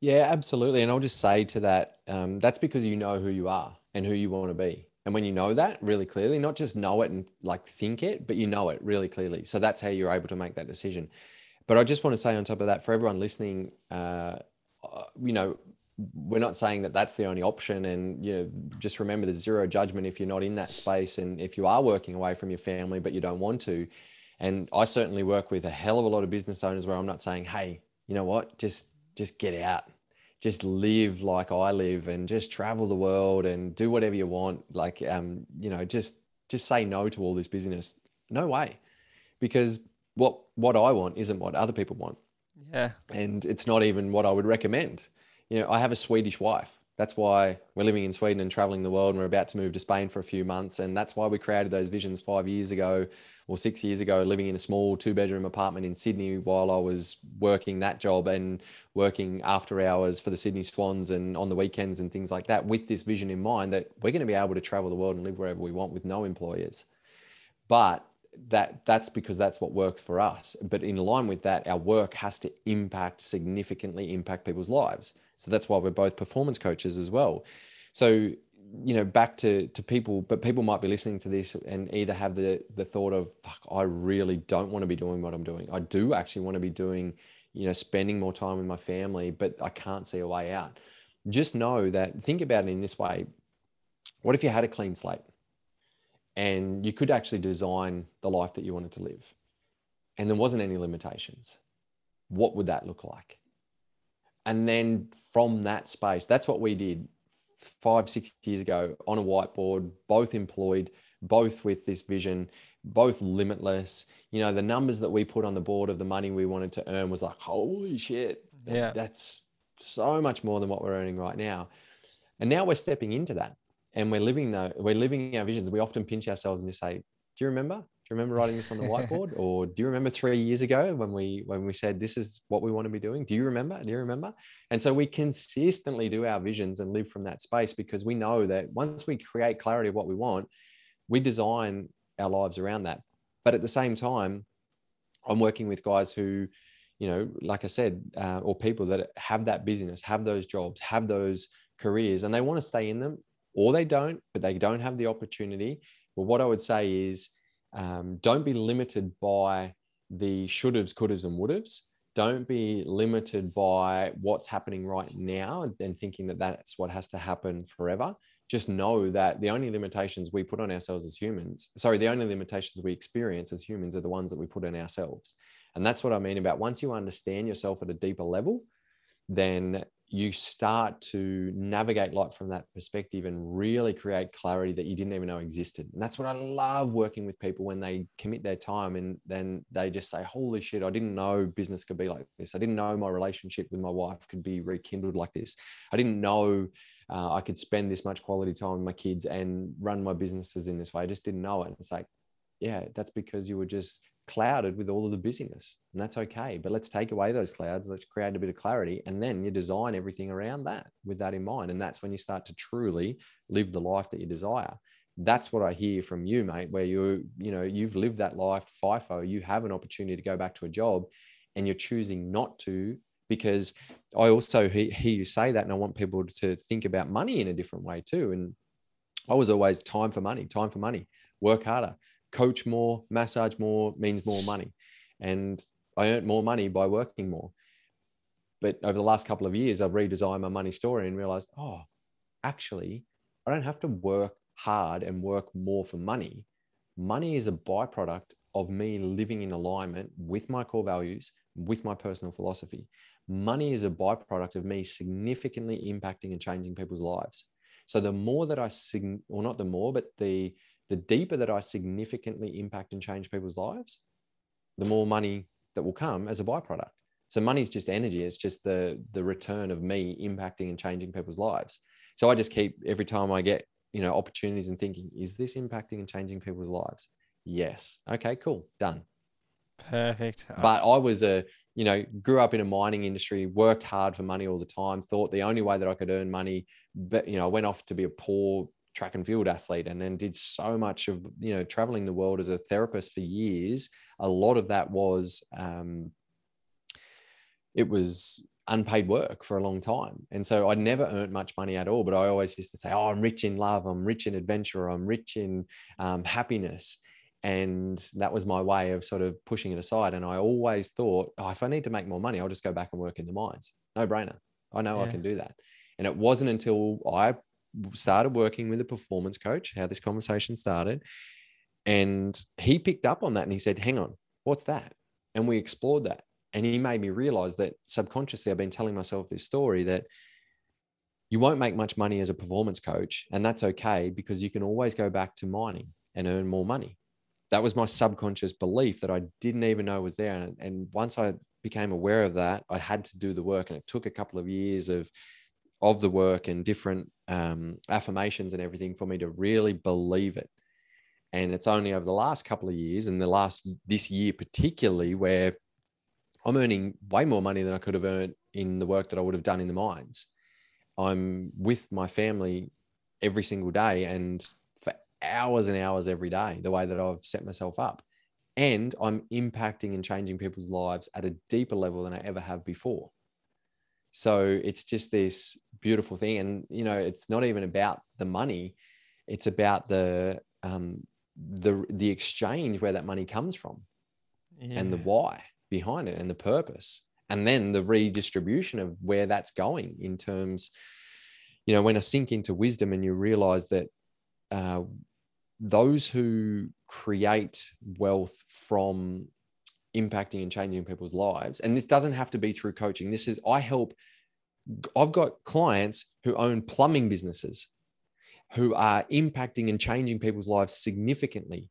Yeah, absolutely. And I'll just say to that, um, that's because you know who you are and who you want to be. And when you know that really clearly, not just know it and like think it, but you know it really clearly. So that's how you're able to make that decision. But I just want to say on top of that, for everyone listening, uh, uh, you know, we're not saying that that's the only option. And, you know, just remember there's zero judgment if you're not in that space and if you are working away from your family, but you don't want to. And I certainly work with a hell of a lot of business owners where I'm not saying, hey, you know what, just just get out, just live like I live, and just travel the world and do whatever you want. Like, um, you know, just just say no to all this business. No way, because what what I want isn't what other people want. Yeah. And it's not even what I would recommend. You know, I have a Swedish wife. That's why we're living in Sweden and traveling the world. And we're about to move to Spain for a few months. And that's why we created those visions five years ago or six years ago, living in a small two bedroom apartment in Sydney while I was working that job and working after hours for the Sydney Swans and on the weekends and things like that, with this vision in mind that we're going to be able to travel the world and live wherever we want with no employers. But that that's because that's what works for us but in line with that our work has to impact significantly impact people's lives so that's why we're both performance coaches as well. So you know back to to people but people might be listening to this and either have the the thought of fuck i really don't want to be doing what i'm doing. I do actually want to be doing you know spending more time with my family but i can't see a way out. Just know that think about it in this way. What if you had a clean slate and you could actually design the life that you wanted to live and there wasn't any limitations? What would that look like and then from that space that's what we did five, six years ago on a whiteboard, both employed, both with this vision, both limitless. You know, the numbers that we put on the board of the money we wanted to earn was like, holy shit. Yeah. That's so much more than what we're earning right now. And now we're stepping into that and we're living though, we're living our visions. We often pinch ourselves and just say, Do you remember? Do you remember writing this on the *laughs* whiteboard? or do you remember three years ago when we when we said this is what we want to be doing? Do you remember? Do you remember? And so we consistently do our visions and live from that space because we know that once we create clarity of what we want, we design our lives around that. But at the same time, I'm working with guys who, you know, like I said, uh, or people that have that business, have those jobs, have those careers, and they want to stay in them, or they don't, but they don't have the opportunity. Well, what I would say is um, don't be limited by the should haves, could haves, and would haves. Don't be limited by what's happening right now and thinking that that's what has to happen forever. Just know that the only limitations we put on ourselves as humans, sorry, the only limitations we experience as humans are the ones that we put on ourselves. And that's what I mean about once you understand yourself at a deeper level, then you start to navigate life from that perspective and really create clarity that you didn't even know existed. And that's what I love working with people when they commit their time and then they just say, Holy shit, I didn't know business could be like this. I didn't know my relationship with my wife could be rekindled like this. I didn't know uh, I could spend this much quality time with my kids and run my businesses in this way. I just didn't know it. And it's like, yeah, that's because you were just clouded with all of the busyness and that's okay but let's take away those clouds let's create a bit of clarity and then you design everything around that with that in mind and that's when you start to truly live the life that you desire. That's what i hear from you mate where you you know you've lived that life fifo you have an opportunity to go back to a job and you're choosing not to because i also hear, you say that and i want people to think about money in a different way too and i was always time for money time for money work harder coach more, massage more means more money. And I earned more money by working more. But over the last couple of years, I've redesigned my money story and realized, oh, actually, I don't have to work hard and work more for money. Money is a byproduct of me living in alignment with my core values, with my personal philosophy. Money is a byproduct of me significantly impacting and changing people's lives. So the more that I, sig- or not the more, but the the deeper that I significantly impact and change people's lives, the more money that will come as a byproduct. So money is just energy. It's just the the return of me impacting and changing people's lives. So I just keep every time I get you know opportunities and thinking, is this impacting and changing people's lives? Yes. Okay. Cool. Done. Perfect. But I was a you know grew up in a mining industry, worked hard for money all the time. Thought the only way that I could earn money, but you know, I went off to be a poor track and field athlete and then did so much of you know traveling the world as a therapist for years. A lot of that was um, it was unpaid work for a long time. And so i never earned much money at all but i always used to say oh i'm rich in love. I'm rich in adventure. I'm rich in um, happiness. And that was my way of sort of pushing it aside. And i always thought oh, if i need to make more money i'll just go back and work in the mines. No brainer. I know yeah. i can do that. And it wasn't until I started working with a performance coach, how this conversation started. And he picked up on that and he said, Hang on, what's that? And we explored that. And he made me realize that subconsciously, I've been telling myself this story that you won't make much money as a performance coach. And that's okay because you can always go back to mining and earn more money. That was my subconscious belief that I didn't even know was there. And, and once I became aware of that, I had to do the work. And it took a couple of years of of the work and different um, affirmations and everything for me to really believe it. And it's only over the last couple of years and the last this year particularly where I'm earning way more money than I could have earned in the work that I would have done in the mines. I'm with my family every single day and for hours and hours every day, the way that I've set myself up. And I'm impacting and changing people's lives at a deeper level than I ever have before. So it's just this beautiful thing. And, you know, it's not even about the money, it's about the, um, the, the exchange where that money comes from yeah. and the why behind it and the purpose. And then the redistribution of where that's going in terms, you know, when I sink into wisdom and you realize that uh, those who create wealth from impacting and changing people's lives, and this doesn't have to be through coaching. This is, I help, I've got clients who own plumbing businesses who are impacting and changing people's lives significantly.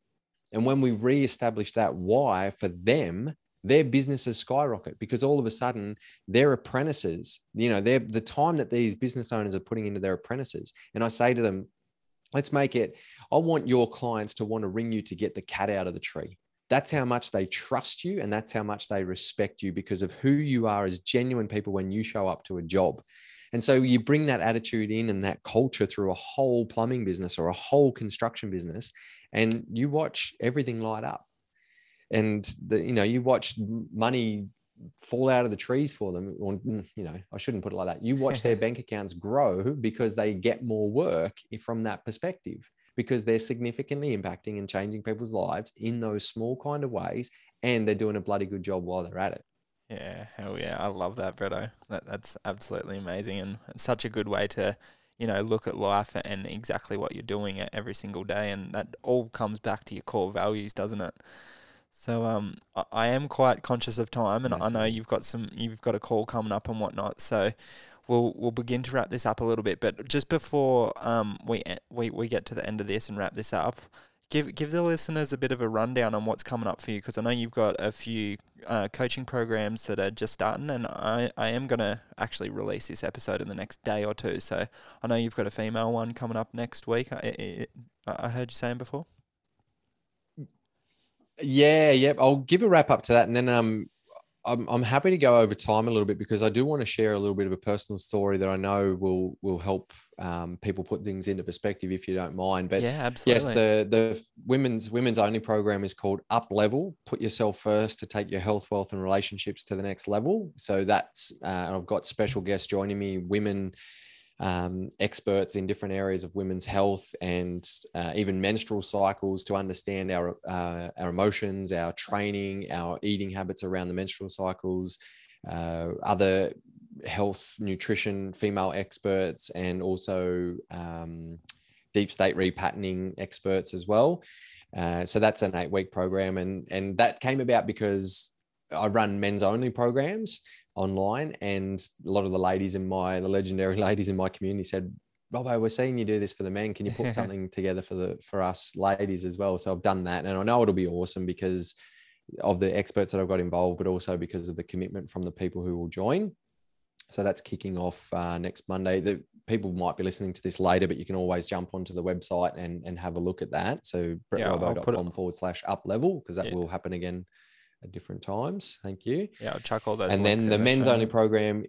And when we re-establish that why for them, their businesses skyrocket because all of a sudden their apprentices, you know, they're the time that these business owners are putting into their apprentices. And I say to them, let's make it, I want your clients to want to ring you to get the cat out of the tree. That's how much they trust you and that's how much they respect you because of who you are as genuine people when you show up to a job. And so you bring that attitude in and that culture through a whole plumbing business or a whole construction business, and you watch everything light up. And the, you know, you watch money fall out of the trees for them or mm, you know i shouldn't put it like that you watch their *laughs* bank accounts grow because they get more work from that perspective because they're significantly impacting and changing people's lives in those small kind of ways and they're doing a bloody good job while they're at it yeah, hell yeah. I love that, Bretto. That, that's absolutely amazing. And it's such a good way to, you know, look at life and exactly what you're doing every single day. And that all comes back to your core values, doesn't it? So um, I, I am quite conscious of time, and yes, I know you've got some, you've got a call coming up and whatnot. So we'll we'll begin to wrap this up a little bit. But just before um we we we get to the end of this and wrap this up, give give the listeners a bit of a rundown on what's coming up for you because I know you've got a few uh, coaching programs that are just starting, and I, I am gonna actually release this episode in the next day or two. So I know you've got a female one coming up next week. I, I, I heard you saying before. Yeah, yep. I'll give a wrap up to that, and then um, I'm, I'm happy to go over time a little bit because I do want to share a little bit of a personal story that I know will will help um, people put things into perspective if you don't mind. But yeah, absolutely. Yes, the the women's women's only program is called Up Level. Put yourself first to take your health, wealth, and relationships to the next level. So that's uh, I've got special guests joining me, women um, experts in different areas of women's health and uh, even menstrual cycles to understand our uh, our emotions, our training, our eating habits around the menstrual cycles, uh, other health, nutrition, female experts, and also um, deep state repatterning experts as well. Uh, so that's an eight week program, and and that came about because I run men's only programs online and a lot of the ladies in my the legendary *laughs* ladies in my community said Robbo, we're seeing you do this for the men. Can you put *laughs* something together for the for us ladies as well? So I've done that, and I know it'll be awesome because of the experts that I've got involved, but also because of the commitment from the people who will join. So that's kicking off uh, next Monday. The people might be listening to this later, but you can always jump onto the website and and have a look at that. So brettrobbo.com forward slash up level because that yeah. will happen again at different times. Thank you. Yeah, I'll chuck all those. And then the, the men's only program.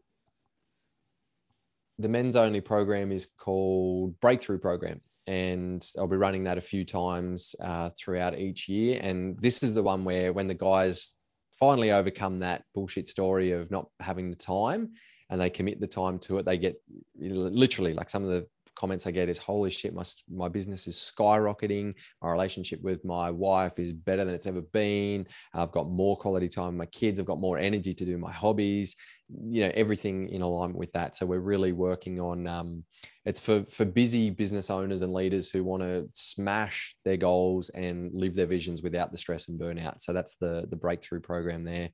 The men's only program is called Breakthrough Program, and I'll be running that a few times uh, throughout each year. And this is the one where when the guys finally overcome that bullshit story of not having the time and they commit the time to it, they get literally like some of the comments I get is, "Holy shit, my my business is skyrocketing. My relationship with my wife is better than it's ever been. I've got more quality time with my kids. I've got more energy to do my hobbies. You know, everything in alignment with that. So we're really working on. Um, it's for for busy business owners and leaders who want to smash their goals and live their visions without the stress and burnout. So that's the the breakthrough program there.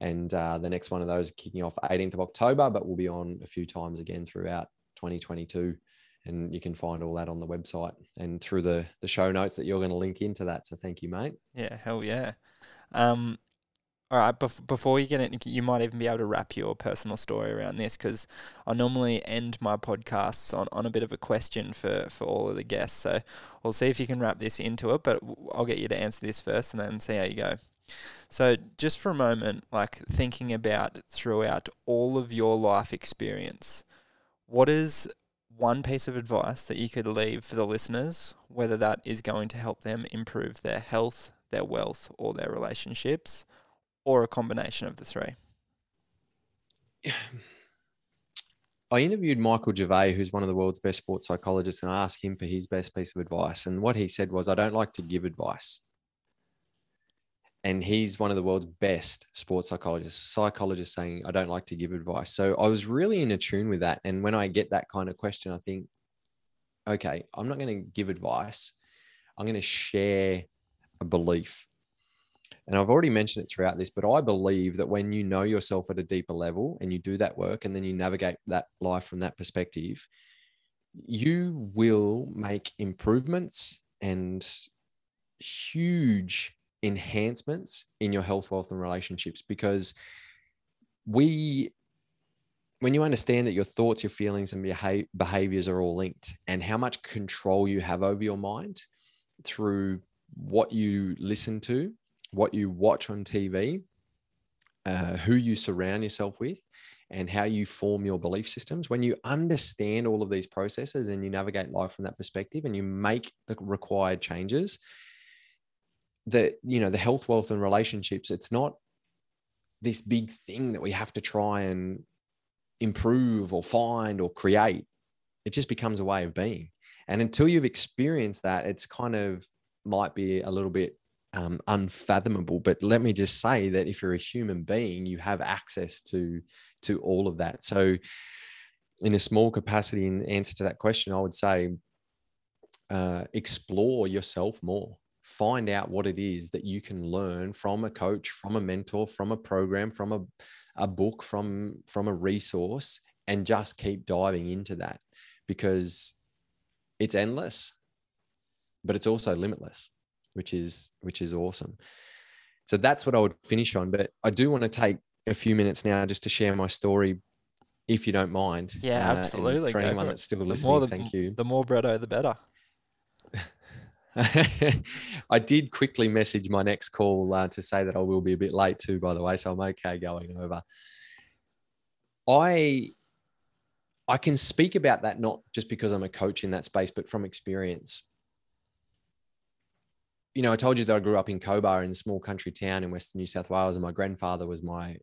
And uh, the next one of those kicking off 18th of October, but we'll be on a few times again throughout 2022 and you can find all that on the website and through the the show notes that you're going to link into that. So thank you, mate. Yeah, hell yeah. Um, all right, bef- before you get it, you might even be able to wrap your personal story around this because I normally end my podcasts on, on a bit of a question for, for all of the guests. So we'll see if you can wrap this into it, but I'll get you to answer this first and then see how you go. So, just for a moment, like thinking about throughout all of your life experience, what is one piece of advice that you could leave for the listeners, whether that is going to help them improve their health, their wealth, or their relationships, or a combination of the three? *sighs* I interviewed Michael Gervais, who's one of the world's best sports psychologists, and I asked him for his best piece of advice. And what he said was, I don't like to give advice. And he's one of the world's best sports psychologists, psychologist saying, I don't like to give advice. So I was really in a tune with that. And when I get that kind of question, I think, okay, I'm not going to give advice. I'm going to share a belief and I've already mentioned it throughout this, but I believe that when you know yourself at a deeper level and you do that work and then you navigate that life from that perspective, you will make improvements and huge enhancements in your health, wealth, and relationships because we when you understand that your thoughts, your feelings, and behaviors are all linked, and how much control you have over your mind through what you listen to, what you watch on TV, uh, who you surround yourself with, and how you form your belief systems. When you understand all of these processes and you navigate life from that perspective and you make the required changes, that you know the health, wealth, and relationships. It's not this big thing that we have to try and improve or find or create. It just becomes a way of being. And until you've experienced that, it's kind of might be a little bit um, unfathomable. But let me just say that if you're a human being, you have access to to all of that. So, in a small capacity, in answer to that question, I would say uh, explore yourself more. Find out what it is that you can learn from a coach, from a mentor, from a program, from a, a book, from from a resource, and just keep diving into that because it's endless, but it's also limitless which is which is awesome. So that's what I would finish on. But I do want to take a few minutes now just to share my story, if you don't mind. Yeah, uh, absolutely. For anyone that's still listening, the the, thank you. The more Bretto, the better. *laughs* I did quickly message my next call uh, to say that I will be a bit late too, by the way, so I'm okay going over. I I can speak about that not just because I'm a coach in that space, but from experience you know, I told you that I grew up in Cobar in a small country town in Western New South Wales, and my grandfather was my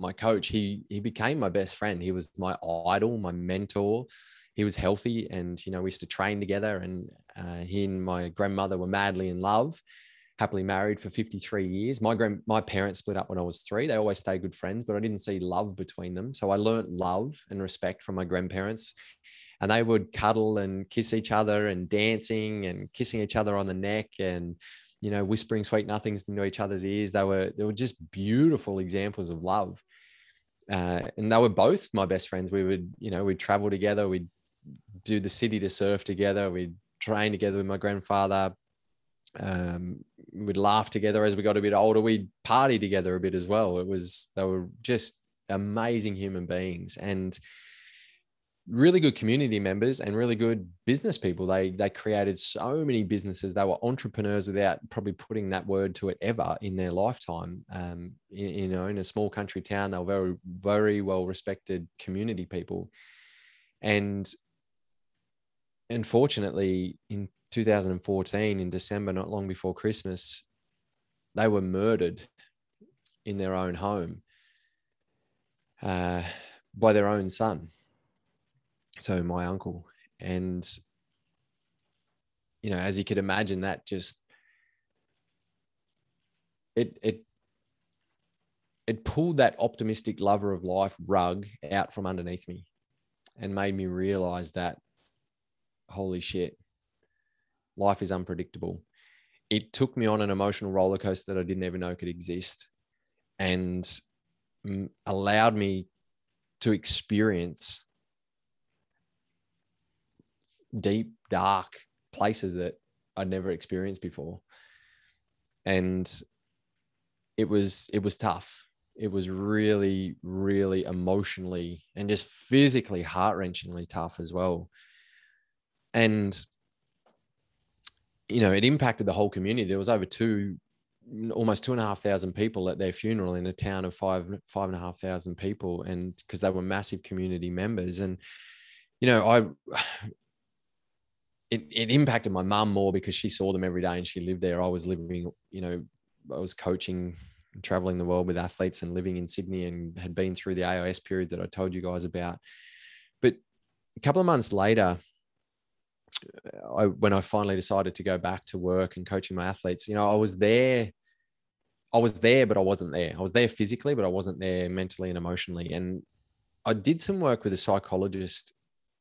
my coach. He he became my best friend. He was my idol, my mentor. He was healthy, and you know, we used to train together. And uh, he and my grandmother were madly in love, happily married for 53 years. My grand my parents split up when I was three. They always stayed good friends, but I didn't see love between them. So I learned love and respect from my grandparents and they would cuddle and kiss each other and dancing and kissing each other on the neck and you know whispering sweet nothings into each other's ears they were they were just beautiful examples of love uh, and they were both my best friends we would you know we'd travel together we'd do the city to surf together we'd train together with my grandfather um, we'd laugh together as we got a bit older we'd party together a bit as well it was they were just amazing human beings and really good community members and really good business people. They they created so many businesses. They were entrepreneurs without probably putting that word to it ever in their lifetime. Um, in, you know, in a small country town, they were very very well respected community people, and unfortunately, in 2014, in December, not long before Christmas, they were murdered in their own home uh, by their own son. So my uncle. And you know as you could imagine that just it it it pulled that optimistic lover of life rug out from underneath me and made me realize that holy shit life is unpredictable it took me on an emotional roller coaster that i didn't even know could exist and mm, allowed me to experience deep, dark places that I'd never experienced before. And it was it was tough. It was really, really emotionally and just physically heart-wrenchingly tough as well. And you know, it impacted the whole community. There was over two almost two and a half thousand people at their funeral in a town of five five and a half thousand people and because they were massive community members and you know i *sighs* it, it impacted my mum more because she saw them every day and she lived there. I was living, you know, I was coaching, traveling the world with athletes and living in Sydney and had been through the AIS period that I told you guys about. But a couple of months later, I, when I finally decided to go back to work and coaching my athletes, you know, I was there. I was there, but I wasn't there. I was there physically, but I wasn't there mentally and emotionally. And I did some work with a psychologist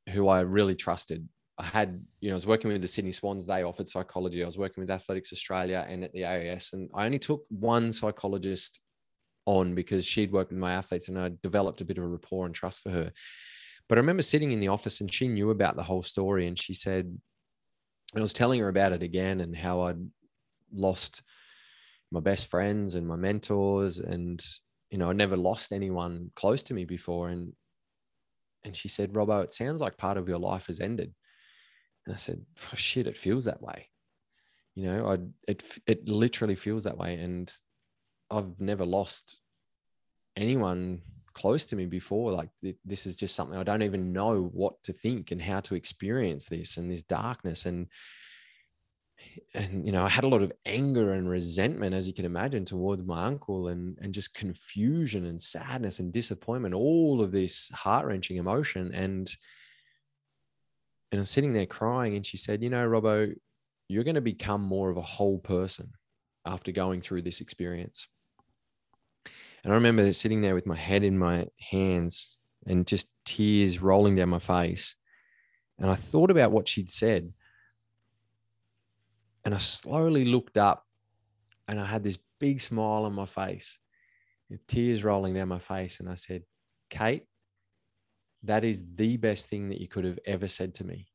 who I really trusted. I had, you know, I was working with the Sydney Swans. They offered psychology. I was working with Athletics Australia and at the AIS. And I only took one psychologist on because she'd worked with my athletes and I developed a bit of a rapport and trust for her. But I remember sitting in the office and she knew about the whole story. And she said, I was telling her about it again and how I'd lost my best friends and my mentors. And, you know, I never lost anyone close to me before. And, and she said, Robbo, it sounds like part of your life has ended. And I said, oh, shit, it feels that way. You know, I, it, it literally feels that way. And I've never lost anyone close to me before like this is just something i don't even know what to think and how to experience this and this darkness and and you know i had a lot of anger and resentment as you can imagine towards my uncle and and just confusion and sadness and disappointment all of this heart-wrenching emotion. And and i'm sitting there crying and she said you know robbo you're going to become more of a whole person after going through this experience and I remember sitting there with my head in my hands and just tears rolling down my face. And I thought about what she'd said. And I slowly looked up and I had this big smile on my face, tears rolling down my face. And I said, Kate, that is the best thing that you could have ever said to me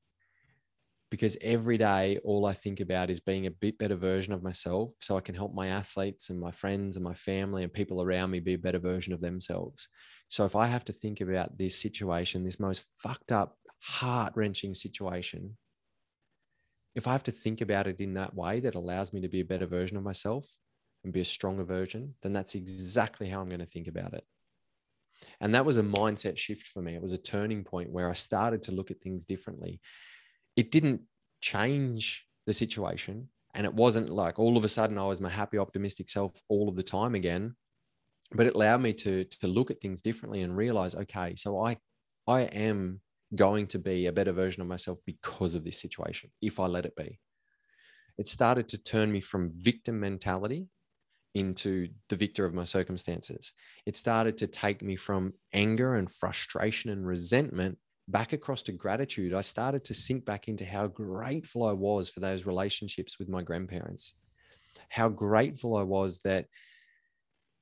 because every day all I think about is being a bit better version of myself so I can help my athletes and my friends and my family and people around me be a better version of themselves. So if I have to think about this situation, this most fucked up, heart wrenching situation, if I have to think about it in that way that allows me to be a better version of myself and be a stronger version, then that's exactly how I'm going to think about it. And that was a mindset shift for me. It was a turning point where I started to look at things differently it didn't change the situation. And it wasn't like all of a sudden I was my happy, optimistic self all of the time again. But it allowed me to, to look at things differently and realize, okay, so I I am going to be a better version of myself because of this situation, if I let it be. It started to turn me from victim mentality into the victor of my circumstances. It started to take me from anger and frustration and resentment back across to gratitude, I started to sink back into how grateful I was for those relationships with my grandparents, how grateful I was that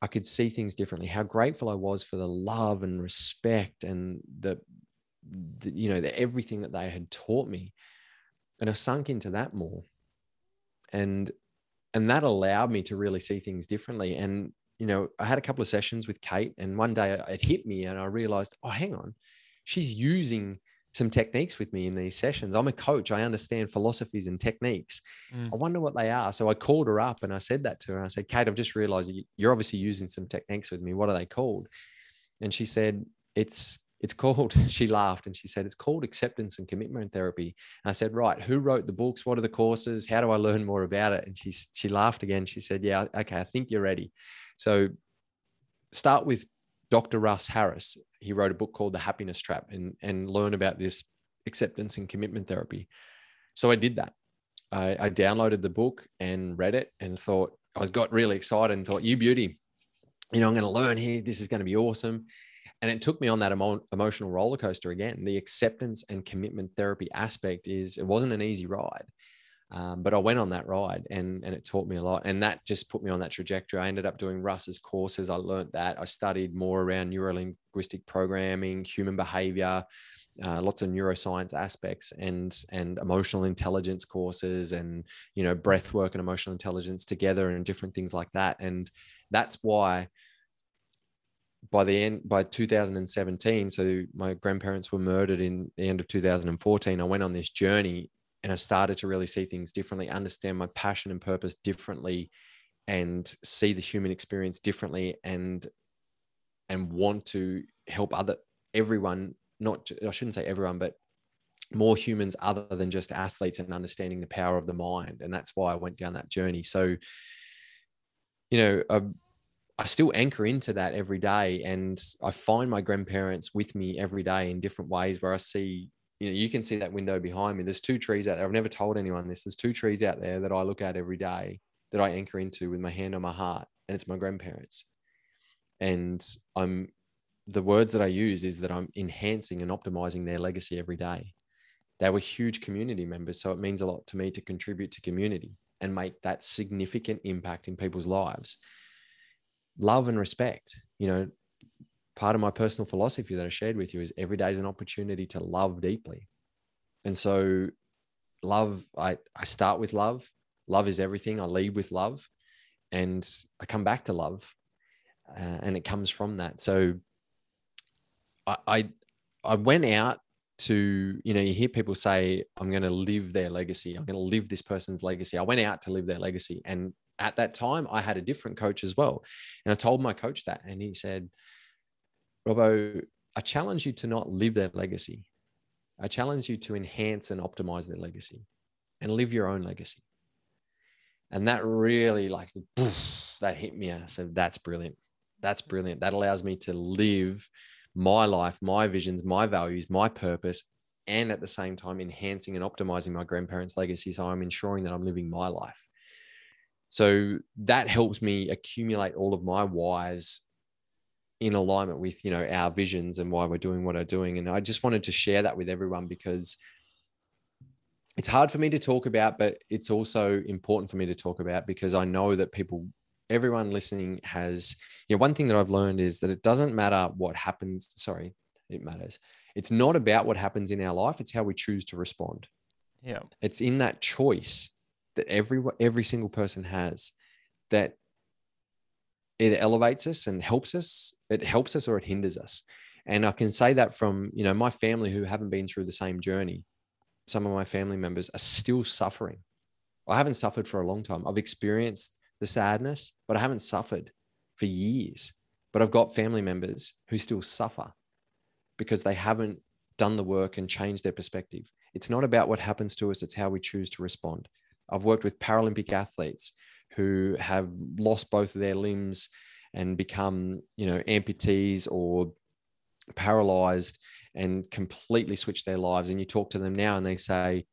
I could see things differently, how grateful I was for the love and respect and the, the you know, the everything that they had taught me. And I sunk into that more. And and that allowed me to really see things differently. And you know, I had a couple of sessions with Kate, and one day it hit me, and I realized, oh, hang on, she's using some techniques with me in these sessions. I'm a coach. I understand philosophies and techniques. Mm. I wonder what they are. So I called her up and I said that to her. I said, Kate, I've just realized you're obviously using some techniques with me. What are they called? And she said, it's it's called *laughs* she laughed and she said it's called acceptance and commitment therapy and i said right who wrote the books what are the courses how do i learn more about it and she she laughed again she said yeah okay i think you're ready so start with dr russ harris he wrote a book called The Happiness Trap and, and learn about this acceptance and commitment therapy. So I did that. I, I downloaded the book and read it and thought, I was got really excited and thought, you beauty, you know, I'm going to learn here. This is going to be awesome. And it took me on that emo- emotional roller coaster again. The acceptance and commitment therapy aspect is it wasn't an easy ride. Um, but I went on that ride and, and it taught me a lot. And that just put me on that trajectory. I ended up doing Russ's courses. I learned that. I studied more around neurolinguistic programming, human behavior, uh, lots of neuroscience aspects and and emotional intelligence courses and you know breath work and emotional intelligence together and different things like that and that's why by the end by 2017 so my grandparents were murdered in the end of 2014 i went on this journey and I started to really see things differently, understand my passion and purpose differently, and see the human experience differently, and and want to help other everyone. Not I shouldn't say everyone, but more humans other than just athletes and understanding the power of the mind. And that's why I went down that journey. So, you know, I, I still anchor into that every day, and I find my grandparents with me every day in different ways where I see you know, you can see that window behind me. There's two trees out there. I've never told anyone this. There's two trees out there that I look at every day that I anchor into with my hand on my heart, and it's my grandparents. And I'm the words that I use is that I'm enhancing and optimizing their legacy every day. They were huge community members, so it means a lot to me to contribute to community and make that significant impact in people's lives. Love and respect, you know, part of my personal philosophy that I shared with you is every day is an opportunity to love deeply. And so love, I, I start with love. Love is everything. I lead with love and I come back to love. Uh, and it comes from that. So I, I, I went out to, you know, you hear people say, I'm going to live their legacy. I'm going to live this person's legacy. I went out to live their legacy. And at that time, I had a different coach as well. And I told my coach that, and he said, Robbo, I challenge you to not live their legacy. I challenge you to enhance and optimize their legacy and live your own legacy. And that really like that hit me. I said, that's brilliant. That's brilliant. That allows me to live my life, my visions, my values, my purpose, and at the same time enhancing and optimizing my grandparents' legacy. So I'm ensuring that I'm living my life. So that helps me accumulate all of my whys in alignment with you know our visions and why we're doing what we're doing. And i just wanted to share that with everyone because it's hard for me to talk about but it's also important for me to talk about because i know that people everyone listening has you know one thing that i've learned is that it doesn't matter what happens sorry it matters. It's not about what happens in our life it's how we choose to respond. Yeah. It's in that choice that every every single person has that either elevates us and helps us, it helps us or it hinders us. And I can say that from, you know, my family who haven't been through the same journey. Some of my family members are still suffering. I haven't suffered for a long time. I've experienced the sadness, but I haven't suffered for years. But I've got family members who still suffer because they haven't done the work and changed their perspective. It's not about what happens to us, it's how we choose to respond. I've worked with Paralympic athletes who have lost both of their limbs and become, you know, amputees or paralyzed and completely switch their lives. And you talk to them now and they say,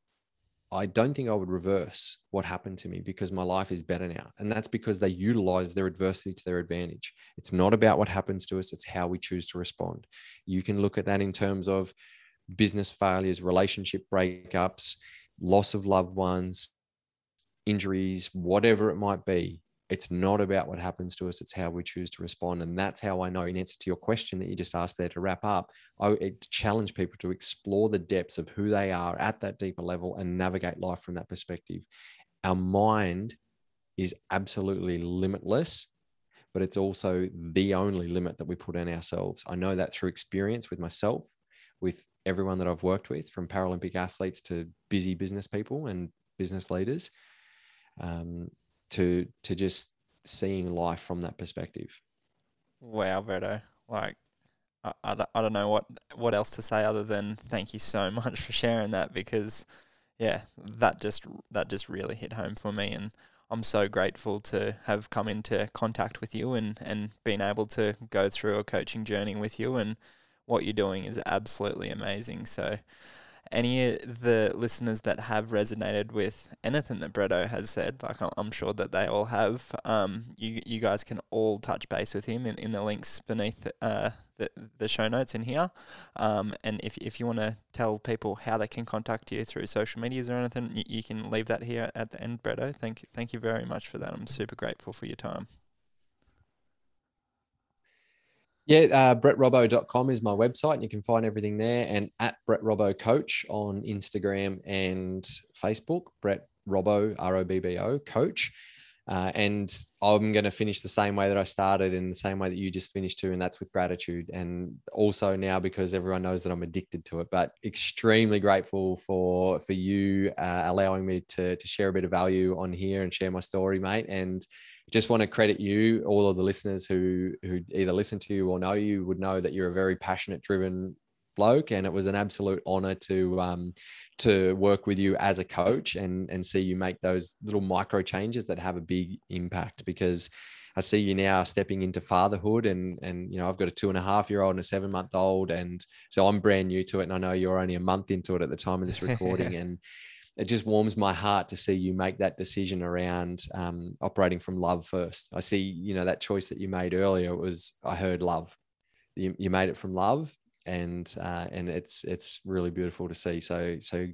I don't think I would reverse what happened to me because my life is better now. And that's because they utilize their adversity to their advantage. It's not about what happens to us, it's how we choose to respond. You can look at that in terms of business failures, relationship breakups, loss of loved ones, injuries, whatever it might be. It's not about what happens to us, it's how we choose to respond. And that's how I know, in answer to your question that you just asked there to wrap up, I challenge people to explore the depths of who they are at that deeper level and navigate life from that perspective. Our mind is absolutely limitless, but it's also the only limit that we put on ourselves. I know that through experience with myself, with everyone that I've worked with, from Paralympic athletes to busy business people and business leaders um, to to just seeing life from that perspective. Wow, Bretto! Like, I, I, I don't know what what else to say other than thank you so *laughs* much for sharing that because, yeah, that just that just really hit home for me, and I'm so grateful to have come into contact with you and and been able to go through a coaching journey with you, and what you're doing is absolutely amazing. So any of the listeners that have resonated with anything that Bretto has said, like I'm sure that they all have, um, you you guys can all touch base with him in, in the links beneath uh, the, the show notes in here. Um, and if, if you want to tell people how they can contact you through social medias or anything, you, you can leave that here at the end, Bretto. Thank, thank you very much for that. I'm super grateful for your time. Yeah, uh, brettrobbo.com is my website. And you can find everything there. And at Brett Coach on Instagram and Facebook, Brett R O B B O, Coach. Uh, and I'm going to finish the same way that I started in the same way that you just finished too, and that's with gratitude. And also now because everyone knows that I'm addicted to it, but extremely grateful for for you uh, allowing me to to share a bit of value on here and share my story, mate. And just want to credit you, all of the listeners who who either listen to you or know you would know that you're a very passionate, driven bloke, and it was an absolute honor to um, to work with you as a coach and and see you make those little micro changes that have a big impact. Because I see you now stepping into fatherhood, and and you know I've got a two and a half year old and a seven month old, and so I'm brand new to it, and I know you're only a month into it at the time of this *laughs* recording, and it just warms my heart to see you make that decision around um, operating from love first. I see, you know, that choice that you made earlier was I heard love. You, you made it from love, and uh, and it's it's really beautiful to see. So so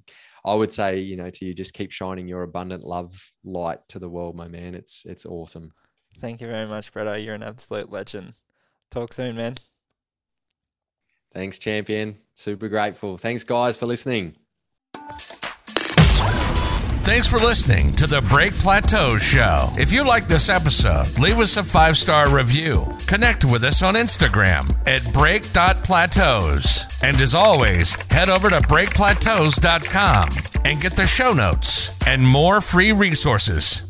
I would say, you know, to you, just keep shining your abundant love light to the world, my man. It's it's awesome. Thank you very much, Bretto. You're an absolute legend. Talk soon, man. Thanks, champion. Super grateful. Thanks, guys, for listening. Thanks for listening to the Break Plateau Show. If you like this episode, leave us a five star review. Connect with us on Instagram at break.plateaus. And as always, head over to breakplateaus.com and get the show notes and more free resources.